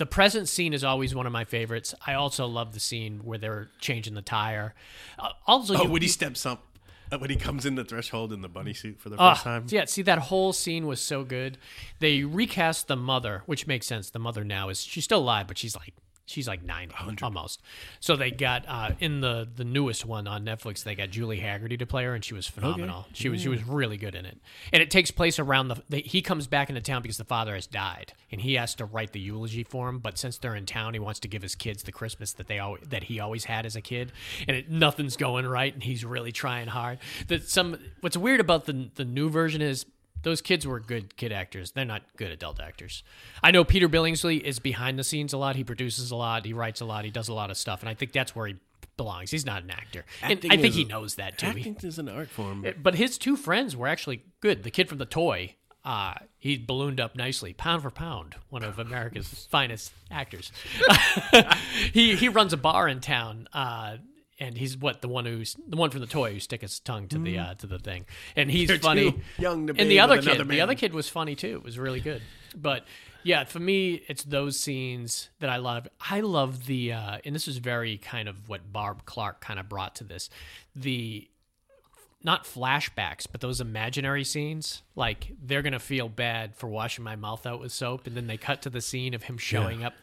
the present scene is always one of my favorites. I also love the scene where they're changing the tire. Uh, also, Oh, you- when he steps up, uh, when he comes in the threshold in the bunny suit for the Ah, first time. Yeah, see that whole scene was so good. They recast the mother, which makes sense. The mother now is she's still alive, but she's like she's like 90 almost. So they got uh, in the the newest one on Netflix, they got Julie Hagerty to play her and she was phenomenal. She was she was really good in it. And it takes place around the, the he comes back into town because the father has died and he has to write the eulogy for him, but since they're in town, he wants to give his kids the Christmas that they always, that he always had as a kid and it, nothing's going right and he's really trying hard. That some what's weird about the the new version is those kids were good kid actors. They're not good adult actors. I know Peter Billingsley is behind the scenes a lot. He produces a lot. He writes a lot. He does a lot of stuff, and I think that's where he belongs. He's not an actor, and I think is- he knows that too. Acting is an art form. but his two friends were actually good. The kid from the toy, uh, he ballooned up nicely, pound for pound, one of America's (laughs) finest actors. (laughs) he he runs a bar in town. Uh, and he's what the one who's the one from the toy who stick his tongue to the uh, to the thing, and he's You're funny. young to and the other kid, the other kid was funny too. It was really good. But yeah, for me, it's those scenes that I love. I love the, uh, and this is very kind of what Bob Clark kind of brought to this, the not flashbacks, but those imaginary scenes. Like they're gonna feel bad for washing my mouth out with soap, and then they cut to the scene of him showing up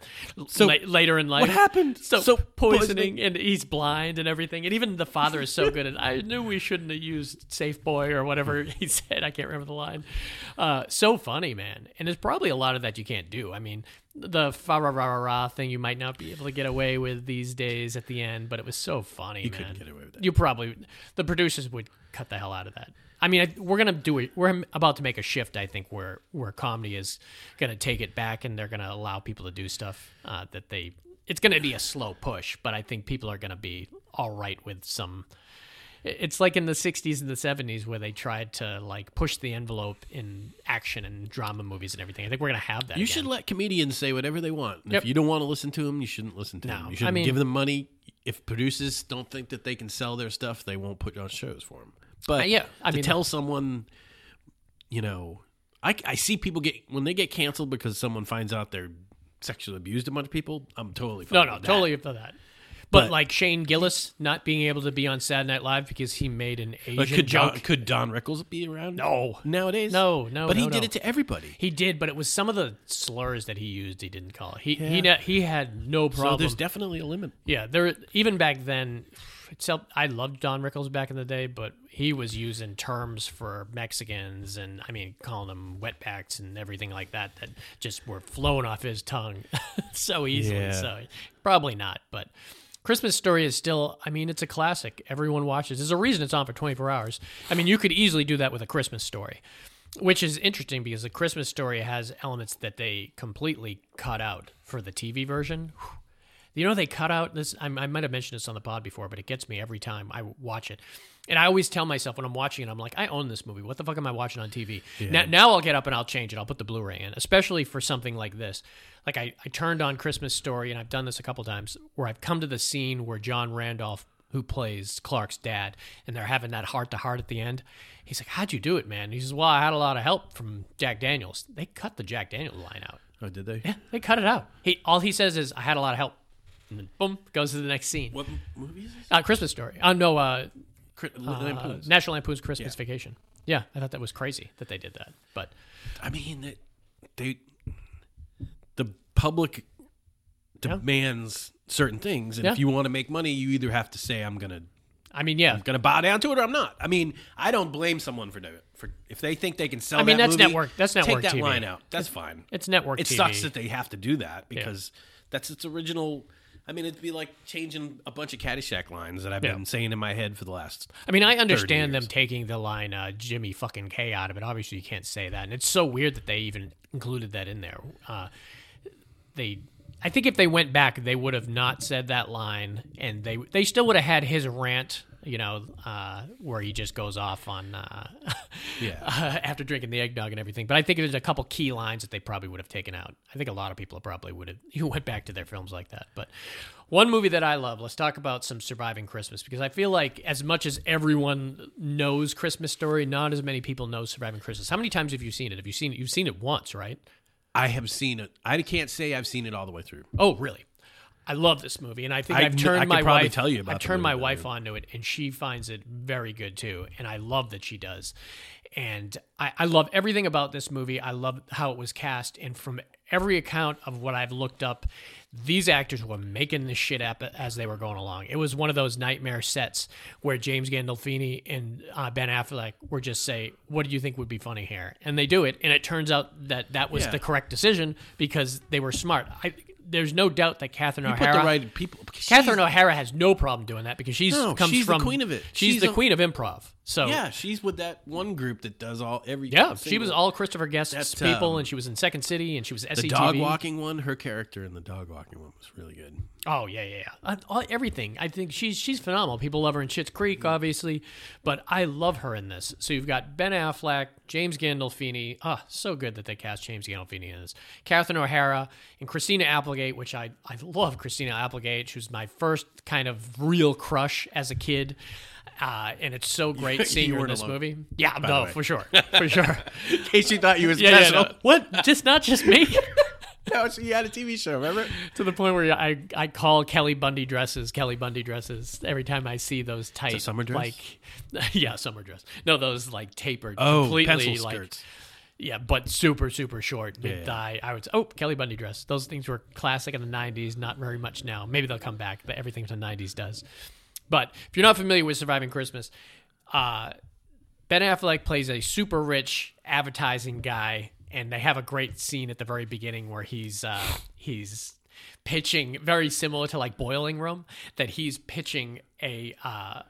So, la- later in life. What happened? So, Soap poisoning, and he's blind and everything. And even the father is so good. And I knew we shouldn't have used Safe Boy or whatever he (laughs) said. I can't remember the line. Uh, so funny, man. And there's probably a lot of that you can't do. I mean, the fa ra ra ra thing you might not be able to get away with these days at the end, but it was so funny, You man. couldn't get away with that. You probably the producers would cut the hell out of that. I mean, I, we're gonna do it. We're about to make a shift. I think where where comedy is gonna take it back, and they're gonna allow people to do stuff uh, that they. It's gonna be a slow push, but I think people are gonna be all right with some. It's like in the '60s and the '70s where they tried to like push the envelope in action and drama movies and everything. I think we're gonna have that. You again. should let comedians say whatever they want. Yep. If you don't want to listen to them, you shouldn't listen to No, them. You shouldn't mean- give them money. If producers don't think that they can sell their stuff, they won't put on shows for them. But Uh, yeah, I to mean- tell someone, you know, I, I see people get when they get canceled because someone finds out they're sexually abused a bunch of people. I'm totally No, no, totally for that. But, But- like Shane Gillis not being able to be on Saturday Night Live because he made an Asian Like, could joke. Don, could Don Rickles be around? No. nowadays. No, no, But he no, did it to everybody. He did, but it was some of the slurs that he used. He didn't call it. He he Yeah. ne- he had no problem. So there's definitely a limit. yeah, there even back then. Itself, I loved Don Rickles back in the day, but he was using terms for Mexicans and I mean calling them wetbacks and everything like that that just were flowing off his tongue (laughs) so easily. Yeah. So probably not, but. Christmas Story is still, I mean, it's a classic. Everyone watches. There's a reason it's on for 24 hours. I mean, you could easily do that with a Christmas Story, which is interesting because the Christmas Story has elements that they completely cut out for the TV version. You know, they cut out this. I, I might have mentioned this on the pod before, but it gets me every time I watch it. And I always tell myself when I'm watching it, I'm like, I own this movie. What the fuck am I watching on TV? Now, now I'll get up and I'll change it. I'll put the Blu-ray in, especially for something like this. Like I, I turned on Christmas Story, and I've done this a couple times, where I've come to the scene where John Randolph, who plays Clark's dad, and they're having that heart to heart at the end. He's like, "How'd you do it, man?" He says, "Well, I had a lot of help from Jack Daniels. They cut the Jack Daniels line out. Oh, did they? Yeah, they cut it out. He all he says is, "I had a lot of help." And then boom, goes to the next scene. What movie is this? Uh, Christmas Story. Uh, no, uh, uh. National Lampoon's Christmas Yeah. Vacation. Yeah, I thought that was crazy that they did that. But I mean, that they the public demands certain things, and Yeah. if you want to make money, you either have to say, "I'm gonna I mean, yeah, I'm gonna bow down to it," or "I'm not." I mean, I don't blame someone for doing it. For if they think they can sell, I mean, that that's movie, network- that's network Take that TV. line out. That's fine. it's network It TV. sucks that they have to do that because that's its original. I mean, it'd be like changing a bunch of Caddyshack lines that I've Yeah. been saying in my head for the last. I mean, I understand them taking the line uh, "Jimmy fucking K" out of it. Obviously, you can't say that, and it's so weird that they even included that in there. Uh, they, I think, if they went back, they would have not said that line, and they they still would have had his rant. You know, uh, where he just goes off on uh, (laughs) Yeah. uh, after drinking the eggnog and everything. But I think there's a couple key lines that they probably would have taken out. I think a lot of people probably would have (laughs) who went back to their films like that. But one movie that I love, let's talk about some Surviving Christmas because I feel like as much as everyone knows Christmas Story, not as many people know Surviving Christmas. How many times have you seen it? Have you seen it? You've seen it once, right? I have seen it. I can't say I've seen it all the way through. Oh, really? I love this movie, and I think I I've turned I my wife. tell you about I've turned my wife onto it, and she finds it very good too. And I love that she does. And I, I love everything about this movie. I love how it was cast, and from every account of what I've looked up, these actors were making this shit up as they were going along. It was one of those nightmare sets where James Gandolfini and uh, Ben Affleck were just say, "What do you think would be funny here?" And they do it, and it turns out that that was Yeah. the correct decision because they were smart. I, there's no doubt that Catherine You O'Hara, put the right people. Catherine O'Hara has no problem doing that because she's No, comes she's the queen of it. She's, She's the a- queen of improv. So Yeah, she's with that one group that does all every. yeah, she was all Christopher Guest's people, um, and she was in Second City, and she was SCTV. the dog walking one. Her character in the dog walking one was really good. Oh yeah, yeah, yeah. Uh, everything. I think she's she's phenomenal. People love her in Schitt's Creek, obviously, but I love her in this. So you've got Ben Affleck, James Gandolfini. Ah, so good that they cast James Gandolfini in this. Catherine O'Hara and Christina Applegate, which I I love Christina Applegate. She was my first kind of real crush as a kid. Uh, and it's so (laughs) great seeing You her in this alone, movie. Yeah, no, for sure, (laughs) for sure. In case you thought you was Yeah, yeah. special. No. What? Just not just me. (laughs) No, she had a TV show. Remember? to the point where I I call Kelly Bundy dresses Kelly Bundy dresses every time I see those tight summer dress? like yeah summer dress no those like tapered Oh, completely pencil like skirts. yeah but super super short mid yeah. thigh I would say, oh Kelly Bundy dress those things were classic in the '90s not very much now maybe they'll come back but everything from the '90s does but if you're not familiar with Surviving Christmas uh Ben Affleck plays a super rich advertising guy, and they have a great scene at the very beginning where he's uh, he's pitching very similar to like Boiling Room that he's pitching a uh,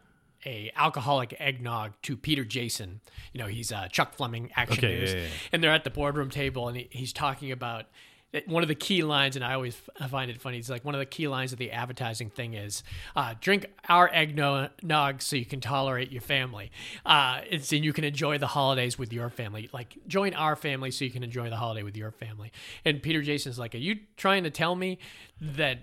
a alcoholic eggnog to Peter Jason. You know, he's uh, Chuck Fleming, Action Okay, News, yeah, yeah, yeah. and they're at the boardroom table, and he, he's talking about one of the key lines, and I always find it funny. It's like one of the key lines of the advertising thing is, uh, "Drink our eggnog so you can tolerate your family. Uh, it's and you can enjoy the holidays with your family. Like join our family so you can enjoy the holiday with your family." And Peter Jason's like, "Are you trying to tell me that?"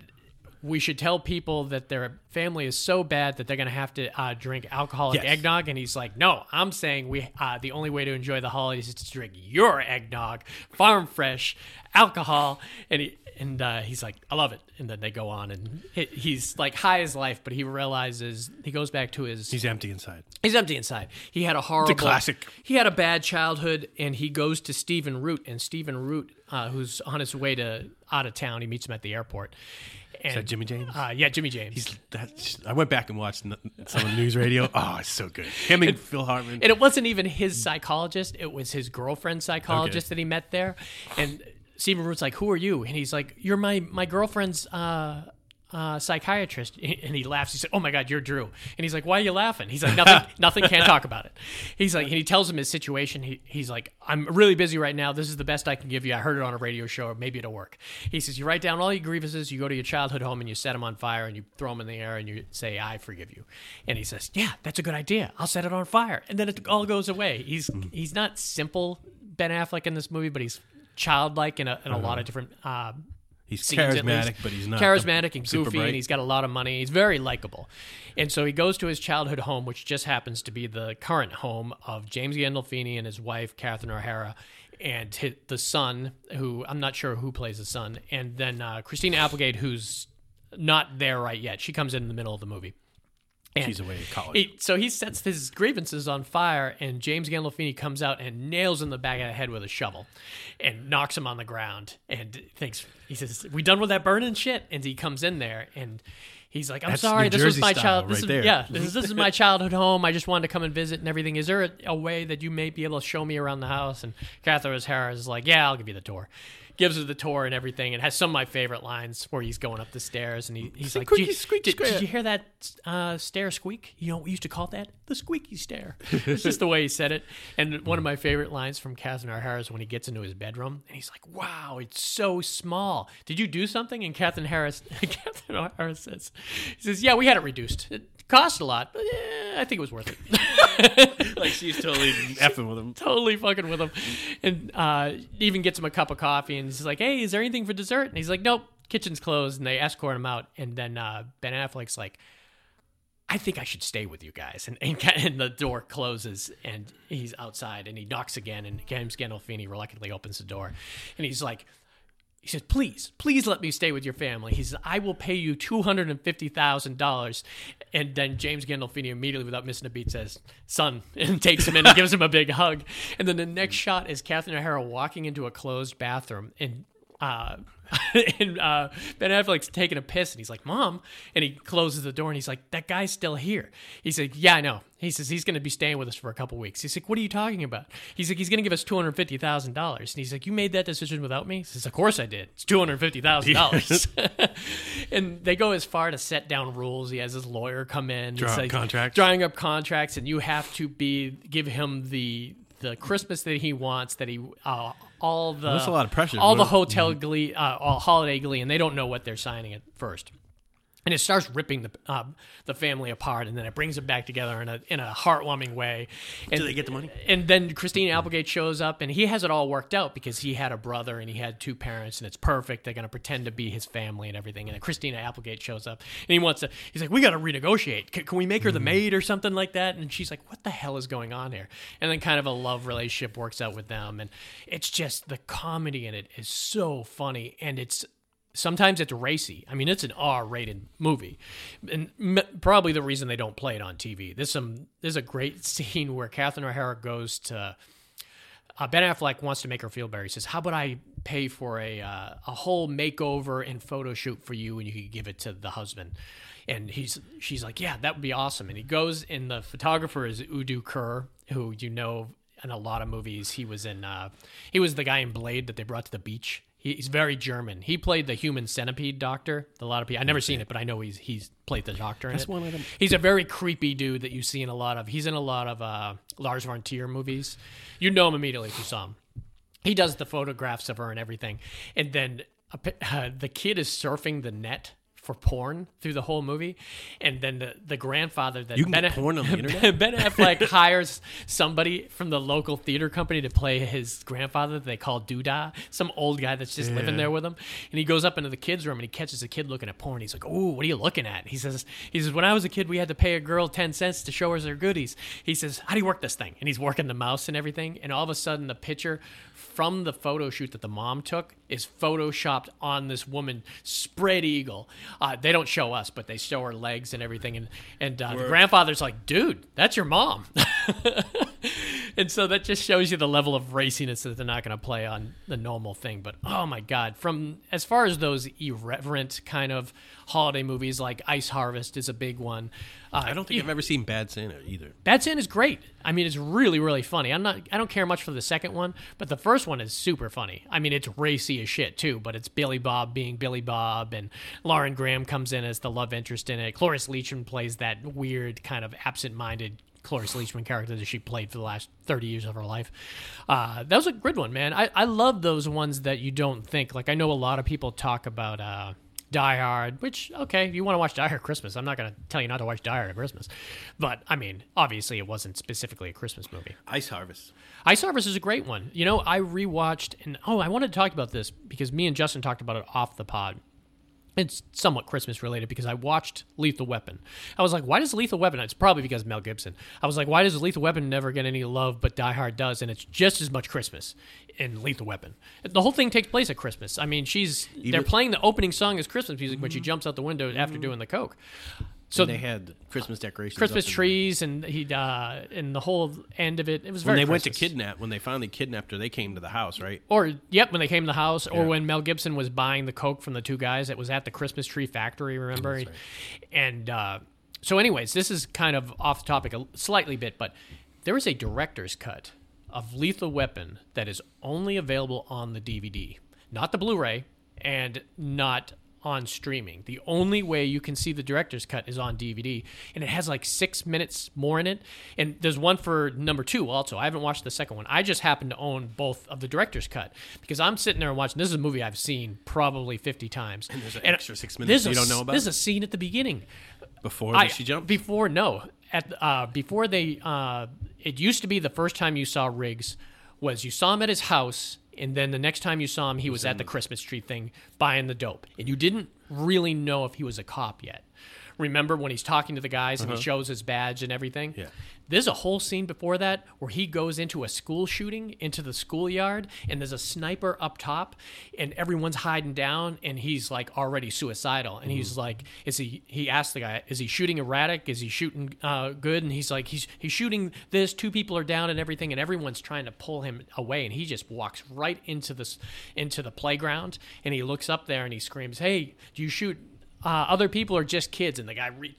We should tell people that their family is so bad that they're going to have to uh, drink alcoholic Yes. eggnog, and he's like, "No, I'm saying we uh, the only way to enjoy the holidays is to drink your eggnog, farm fresh, alcohol." And he and uh, he's like, "I love it." And then they go on, and he, he's like high as life, but he realizes he goes back to his He's empty inside. He's empty inside. He had a horrible classic. He had a bad childhood, and he goes to Stephen Root, and Stephen Root, uh, who's on his way to out of town, he meets him at the airport. And, that Jimmy James? Uh, yeah, Jimmy James. He's that. I went back and watched some of the news radio. (laughs) Oh, it's so good. Him and Phil Hartman. and it wasn't even his psychologist; it was his girlfriend's psychologist that he met there. And Stephen Root's like, "Who are you?" And he's like, "You're my my girlfriend's uh, uh, psychiatrist, and he laughs. He said, "Oh my God, you're Drew." And he's like, "Why are you laughing?" He's like, "Nothing, (laughs) nothing. Can't talk about it." He's like, and he tells him his situation. He, he's like, "I'm really busy right now. This is the best I can give you. I heard it on a radio show, maybe it'll work." He says, "You write down all your grievances. You go to your childhood home and you set them on fire and you throw them in the air and you say, I forgive you." And he says, "Yeah, that's a good idea. I'll set it on fire." And then it all goes away. He's he's not simple Ben Affleck in this movie, but he's childlike in a, in a lot of different. Uh, He's scenes, charismatic, but he's not charismatic and goofy, bright. and he's got a lot of money. He's very likable, and so he goes to his childhood home, which just happens to be the current home of James Gandolfini and his wife Catherine O'Hara, and hi the son, who I'm not sure who plays the son, and then uh, Christina Applegate, who's not there right yet. She comes in the middle of the movie. And She's away at college. he- so he sets his grievances on fire, and James Gandolfini comes out and nails him in the back of the head with a shovel, and knocks him on the ground. And thinks he says, "We done with that burning shit?" And he comes in there, and he's like, "I'm That's sorry, New this was my child. This right is, there. yeah, this is this is my childhood home. I just wanted to come and visit and everything. Is there a, a way that you may be able to show me around the house?" And Catherine O'Hara is like, "Yeah, I'll give you the tour." Gives her the tour and everything, and has some of my favorite lines where he's going up the stairs and he, he's like, Squeaky, "Did squeak, did, squeak." did you hear that uh, stair squeak? You know what we used to call that? The squeaky stair. it's just the way he said it. And one of my favorite lines from Catherine O'Hara is when he gets into his bedroom and he's like, "Wow, it's so small. Did you do something?" And Catherine Harris, (laughs) Catherine O'Hara says, "He says, yeah, we had it reduced. It cost a lot, but eh, I think it was worth it." (laughs) (laughs) like she's totally (laughs) effing with him. totally fucking with him, and uh, even gets him a cup of coffee, and he's like, "Hey, is there anything for dessert?" And he's like, "Nope, kitchen's closed." And they escort him out, and then uh, Ben Affleck's like, "I think I should stay with you guys," and, and (laughs) and the door closes, and he's outside, and he knocks again, and James Gandolfini reluctantly opens the door, and he's like. He says, "Please, please let me stay with your family." He says, "I will pay you two hundred and fifty thousand dollars." And then James Gandolfini immediately, without missing a beat, says, "Son," (laughs) and takes him in and gives him a big hug. And then the next shot is Catherine O'Hara walking into a closed bathroom, and uh, (laughs) and uh, Ben Affleck's taking a piss, and he's like, "Mom," and he closes the door, and he's like, "That guy's still here." He's like, "Yeah, I know." He says he's going to be staying with us for a couple weeks. He's like, "What are you talking about?" He's like, "He's going to give us two hundred fifty thousand dollars." And he's like, "You made that decision without me?" He says, "Of course I did. It's two hundred fifty thousand dollars." (laughs) (laughs) and they go as far to set down rules. He has his lawyer come in, Draw It's up like, contracts. drawing up contracts, and you have to be give him the the Christmas that he wants. That he uh, all the That's a lot of pressure. All the hotel glee, uh, all holiday glee, and they don't know what they're signing at first. And it starts ripping the uh, the family apart, and then it brings it back together in a in a heartwarming way. And, Do they get the money? And then Christine Applegate shows up, and he has it all worked out because he had a brother and he had two parents, and it's perfect. They're going to pretend to be his family and everything. And then Christina Applegate shows up, and he wants to. He's like, "We got to renegotiate. Can, can we make her the maid or something like that?" And she's like, "What the hell is going on here?" And then kind of a love relationship works out with them, and it's just the comedy in it is so funny, and it's sometimes it's racy. I mean, it's an R-rated movie, and m- probably the reason they don't play it on TV. There's some there's a great (laughs) scene where Catherine O'Hara goes to uh, Ben Affleck wants to make her feel better. He says, "How about I pay for a uh, a whole makeover and photo shoot for you, and you could give it to the husband?" And he's she's like, "Yeah, that would be awesome." And he goes, and the photographer is Udo Kier, who you know in a lot of movies. He was in uh, he was the guy in Blade that they brought to the beach. He- He's very German. He played the human centipede doctor. A lot of people. I've never seen it, but I know he's he's played the doctor in it. one of them. He's a very creepy dude that you see in a lot of. He's in a lot of uh, Lars von Trier movies. You know him immediately if you saw him. He does the photographs of her and everything, and then uh, (laughs) the kid is surfing the net for porn through the whole movie, and then the, the grandfather that You can ben, get porn on the (laughs) internet? ben Affleck (laughs) hires somebody from the local theater company to play his grandfather that they call Doodah, some old guy that's just living there with him. And he goes up into the kids' room and he catches a kid looking at porn. He's like, "Oh, what are you looking at?" He says, "He says when I was a kid, we had to pay a girl ten cents to show us her their goodies." He says, "How do you work this thing?" And he's working the mouse and everything. And all of a sudden, the picture from the photo shoot that the mom took is photoshopped on this woman spread eagle. Uh, they don't show us, but they show her legs and everything. And and uh, the grandfather's like, "Dude, that's your mom." (laughs) (laughs) and so that just shows you the level of raciness that they're not going to play on the normal thing. But oh my god, from as far as those irreverent kind of holiday movies like Ice Harvest is a big one. Uh, I don't think I've ever seen Bad Santa either. Bad Santa is great. I mean, it's really, really funny. I'm not. I don't care much for the second one, but the first one is super funny. I mean, it's racy as shit too. But it's Billy Bob being Billy Bob, and Lauren Graham comes in as the love interest in it. Cloris Leachman plays that weird kind of absent-minded Cloris Leachman character that she played for the last 30 years of her life. Uh, that was a good one, man. I, I love those ones that you don't think. Like, I know a lot of people talk about uh, Die Hard, which, okay, if you want to watch Die Hard Christmas, I'm not going to tell you not to watch Die Hard at Christmas. But, I mean, obviously it wasn't specifically a Christmas movie. Ice Harvest. Ice Harvest is a great one. You know, I rewatched, and oh, I wanted to talk about this because me and Justin talked about it off the pod. It's somewhat Christmas related because I watched Lethal Weapon. I was like, why does Lethal Weapon? It's probably because of Mel Gibson. I was like, why does Lethal Weapon never get any love, but Die Hard does? And it's just as much Christmas in Lethal Weapon. The whole thing takes place at Christmas. I mean, she's they're playing the opening song as Christmas music when she jumps out the window after doing the coke. So And they had Christmas decorations. Christmas trees and he uh, and the whole end of it. It was When they went to kidnap, when they finally kidnapped her, they came to the house, right? Or yep, when they came to the house, or when Mel Gibson was buying the coke from the two guys that was at the Christmas tree factory. Remember? And uh, so, anyways, this is kind of off topic a slightly bit, but there is a director's cut of Lethal Weapon that is only available on the DVD, not the Blu-ray, and not on streaming. The only way you can see the director's cut is on DVD, and it has like six minutes more in it. And there's one for number two also. I haven't watched the second one. I just happen to own both of the director's cut because I'm sitting there and watching. This is a movie I've seen probably 50 times. And there's an extra six minutes you a don't know about? There's a scene at the beginning Before I- she jumped. Before no, at uh, before they, uh, it used to be the first time you saw Riggs was you saw him at his house, and then the next time you saw him, he was at the Christmas tree thing buying the dope, and you didn't really know if he was a cop yet. Remember when he's talking to the guys and he shows his badge and everything? Uh-huh. Yeah. There's a whole scene before that where he goes into a school shooting into the schoolyard and there's a sniper up top and everyone's hiding down and he's like already suicidal and Mm-hmm. he's like is he he asked the guy is he shooting erratic is he shooting uh, good and he's like he's he's shooting this two people are down and everything and everyone's trying to pull him away and he just walks right into this into the playground and he looks up there and he screams hey do you shoot uh, other people are just kids and the guy re-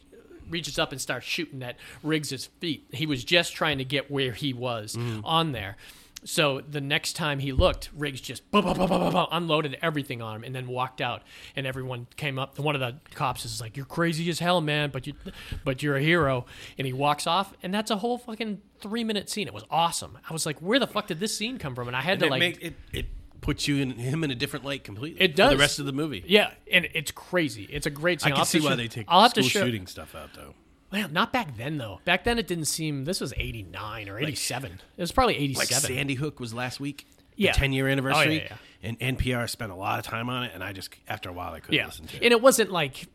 reaches up and starts shooting at Riggs's feet. He was just trying to get where he was on there. So the next time he looked, Riggs just blah, blah, blah, unloaded everything on him and then walked out. And everyone came up. And One of the cops is like, "You're crazy as hell, man, but you, but you're a hero." And he walks off, and that's a whole fucking three minute scene. It was awesome. I was like, "Where the fuck did this scene come from?" And I had And to like, make, it, it puts you in him in a different light completely. It For does. the rest of the movie. yeah, and it's crazy. It's a great I scene. I'll can have see why show- they take I'll have school to show, shooting stuff out though. Well, not back then though. Back then it didn't seem. This was eighty nine or eighty seven. it was probably eighty Like. Sandy Hook was last week. Yeah. 10 year anniversary. Oh, yeah, And NPR spent a lot of time on it, and I just, after a while, I couldn't yeah, listen to it. and it wasn't like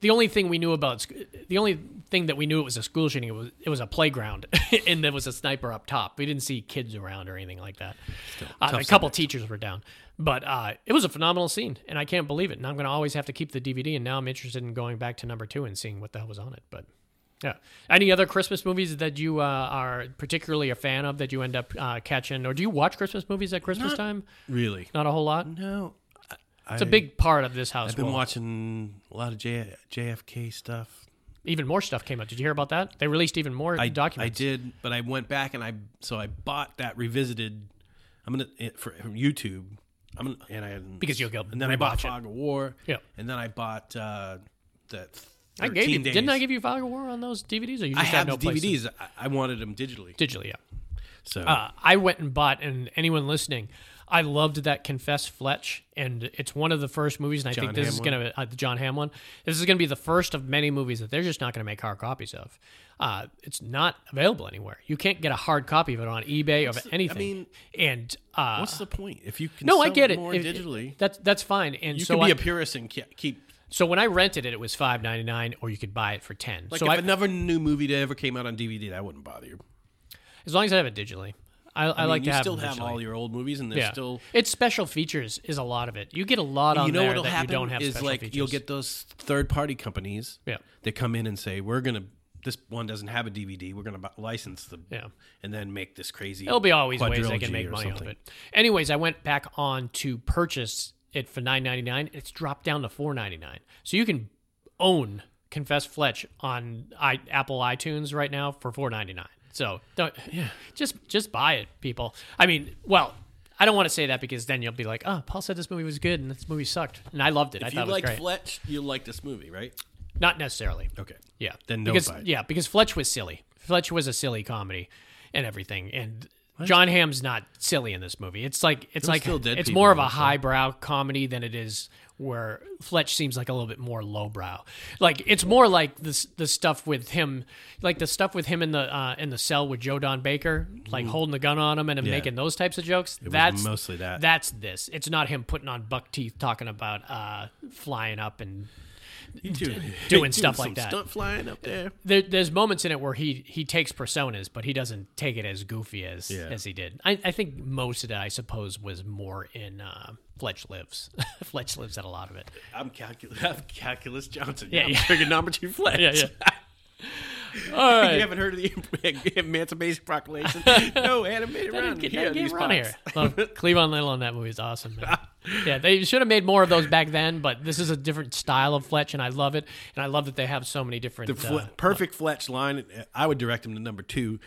the only thing we knew about. The only thing that we knew it was a school shooting. It was it was a playground, (laughs) and there was a sniper up top. We didn't see kids around or anything like that. Uh, a couple teachers were down, but uh, it was a phenomenal scene, and I can't believe it. And I'm going to always have to keep the DVD. And now I'm interested in going back to number two and seeing what the hell was on it. But Yeah. Any other Christmas movies that you uh, are particularly a fan of that you end up uh, catching, or do you watch Christmas movies at Christmas Not- time? Really? Not a whole lot. No. I, It's a big part of this house. I've been watching a lot of J, JFK stuff. Even more stuff came out. Did you hear about that? They released even more I, I did, but I went back and I so I bought that revisited. I'm gonna it- for, from YouTube. I'm gonna and I Because you'll go and then I bought rewatch it. Fog of War. Yeah. and then I bought uh, that. I gave you. 13 Didn't I give you Fog of War on those DVDs? Or you I just have no to- DVDs. I, I wanted them digitally. digitally. Yeah. So Uh, I went and bought, and anyone listening, I loved that Confess Fletch, and it's one of the first movies, and I John think this is going to uh, the John Hamm one. This is going to be the first of many movies that they're just not going to make hard copies of. Uh, it's not available anywhere. You can't get a hard copy of it on eBay or anything. mean, and uh, what's the point if you can? no, I get it. more If- digitally. that's that's fine. And you so could be I, a purist and keep. so when I rented it, it was five ninety nine, or you could buy it for ten. Like so if I, another new movie that ever came out on DVD, that wouldn't bother you. as long as I have it digitally, I, I, I, mean, like you to have still them have all your old movies, and there's yeah. still. it's special features is a lot of it. You get a lot on you know there that happen you don't have is special like features. you'll get those third party companies Yeah. that come in and say we're gonna this one doesn't have a DVD. We're gonna buy, license the Yeah. and then make this crazy. There'll be always ways they can make money off it. Anyways, I went back on to purchase it for nine ninety nine. It's dropped down to four ninety nine. So you can own Confess Fletch on I, Apple iTunes right now for four ninety nine. So don't just just buy it, people. I mean, well, I don't want to say that because then you'll be like, oh, Paul said this movie was good and this movie sucked, and I loved it. I If thought you it was like great. Fletch, you'll like this movie, right? Not necessarily. Okay. Yeah. Then don't because buy it. yeah, because Fletch was silly. Fletch was a silly comedy and everything. And John Hamm's not silly in this movie. It's like it's like it's people more of a highbrow comedy than it is where Fletch seems like a little bit more lowbrow. Like it's more like this the stuff with him, like the stuff with him in the uh, in the cell with Joe Don Baker, like holding the gun on him and him Yeah. making those types of jokes. was that's mostly that. That's this. It's not him putting on buck teeth talking about uh, flying up and (laughs) (laughs) doing stuff like that. Stunt flying up there. there, there's moments in it where he he takes personas, but he doesn't take it as goofy as Yeah. as he did. I, I think most of it, I suppose, was more in uh, Fletch Lives. (laughs) Fletch Lives had a lot of it. I'm calculus. I'm calculus Johnson. Yeah, I'm yeah. trigonometry Fletch. Yeah, yeah. All right, (laughs) you haven't heard of the (laughs) Emancipation Proclamation? no, animated (laughs) That around didn't get, here. get here. Love Cleavon Little in that movie is awesome. Man. yeah, they should have made more of those back then, but this is a different style of Fletch, and I love it. And I love that they have so many different. The fle- uh, perfect Fletch line. I would direct him to number two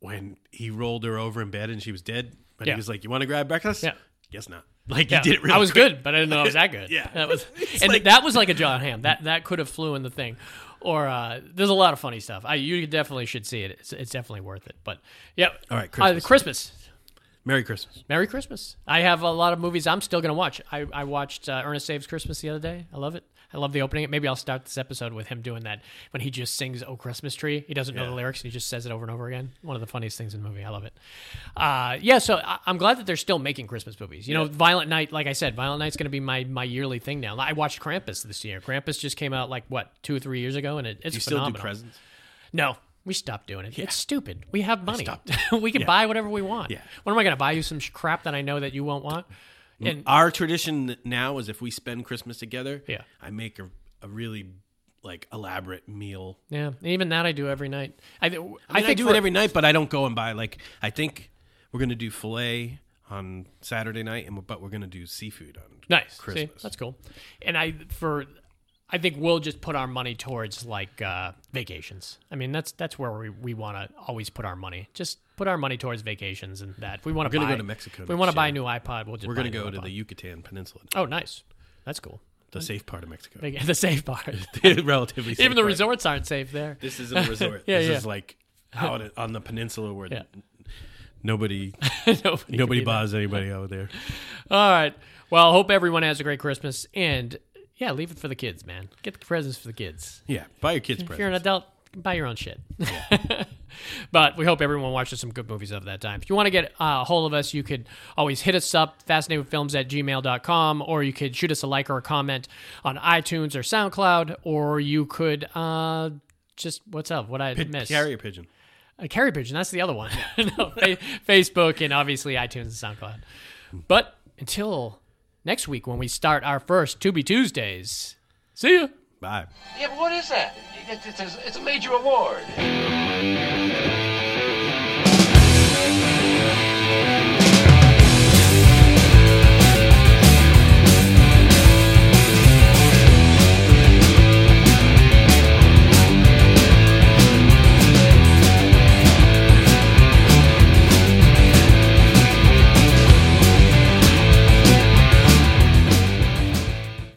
when he rolled her over in bed and she was dead. But Yeah. he was like, "You want to grab breakfast?" Yeah. Guess not. Like Yeah, he did it really I was quick. good, but I didn't know it was that good. Yeah. that was, It's and like- that was like a John Hamm. That that could have flew in the thing, or uh, there's a lot of funny stuff. I you definitely should see it. It's, it's definitely worth it. But yeah, All right, Christmas. Christmas. Christmas. Merry Christmas. Merry Christmas. I have a lot of movies I'm still gonna watch. I, I watched uh, Ernest Saves Christmas the other day. I love it. I love the opening. Maybe I'll start this episode with him doing that when he just sings "Oh Christmas Tree." He doesn't know the lyrics. and He just says it over and over again. One of the funniest things in the movie. I love it. Uh, yeah, so I, I'm glad that they're still making Christmas movies. You know, Violent Night. Like I said, Violent Night's going to be my my yearly thing now. I watched Krampus this year. Krampus just came out like what two or three years ago, and it, it's Do you still phenomenal. do presents? No, we stopped doing it. It's stupid. We have money. (laughs) we can Yeah. buy whatever we want. Yeah. What am I going to buy you some crap that I know that you won't want? And Our tradition now is if we spend Christmas together, Yeah. I make a, a really like elaborate meal. yeah, even that I do every night. I, th- I, mean, I I, do for- it every night, but I don't go and buy like I think we're gonna do filet on Saturday night, and but we're gonna do seafood on Nice. Christmas. See, that's cool. And I for I think we'll just put our money towards like uh, vacations. I mean, that's that's where we, we want to always put our money. Just put our money towards vacations and that. If we want to buy, go to Mexico If we want to buy a new iPod, we'll just we're buy gonna go to iPod. the Yucatan Peninsula, Oh, nice. That's cool. the safe part of Mexico, The safe part. (laughs) relatively. safe even the part. resorts aren't safe there. This isn't a resort. (laughs) Yeah, this yeah. is like out (laughs) on the peninsula where Yeah. nobody nobody nobody can be there. bothers anybody over there. All right. Well, hope everyone has a great Christmas and yeah, leave it for the kids, man. Get the presents for the kids. Yeah, buy your kids If presents. If you're an adult, buy your own shit. (laughs) but we hope everyone watches some good movies of that time. If you want to get uh, a hold of us, you could always hit us up, fascinatedfilms at gmail.com, or you could shoot us a like or a comment on iTunes or SoundCloud, or you could uh, just, what's up? What I Pi- miss? carrier pigeon. A carry pigeon. That's the other one. (laughs) no, fa- (laughs) Facebook and obviously iTunes and SoundCloud. But until next week when we start our first To Be Tuesdays, see ya. Bye. Yeah, but what is that? It's, it's, a, it's a major award.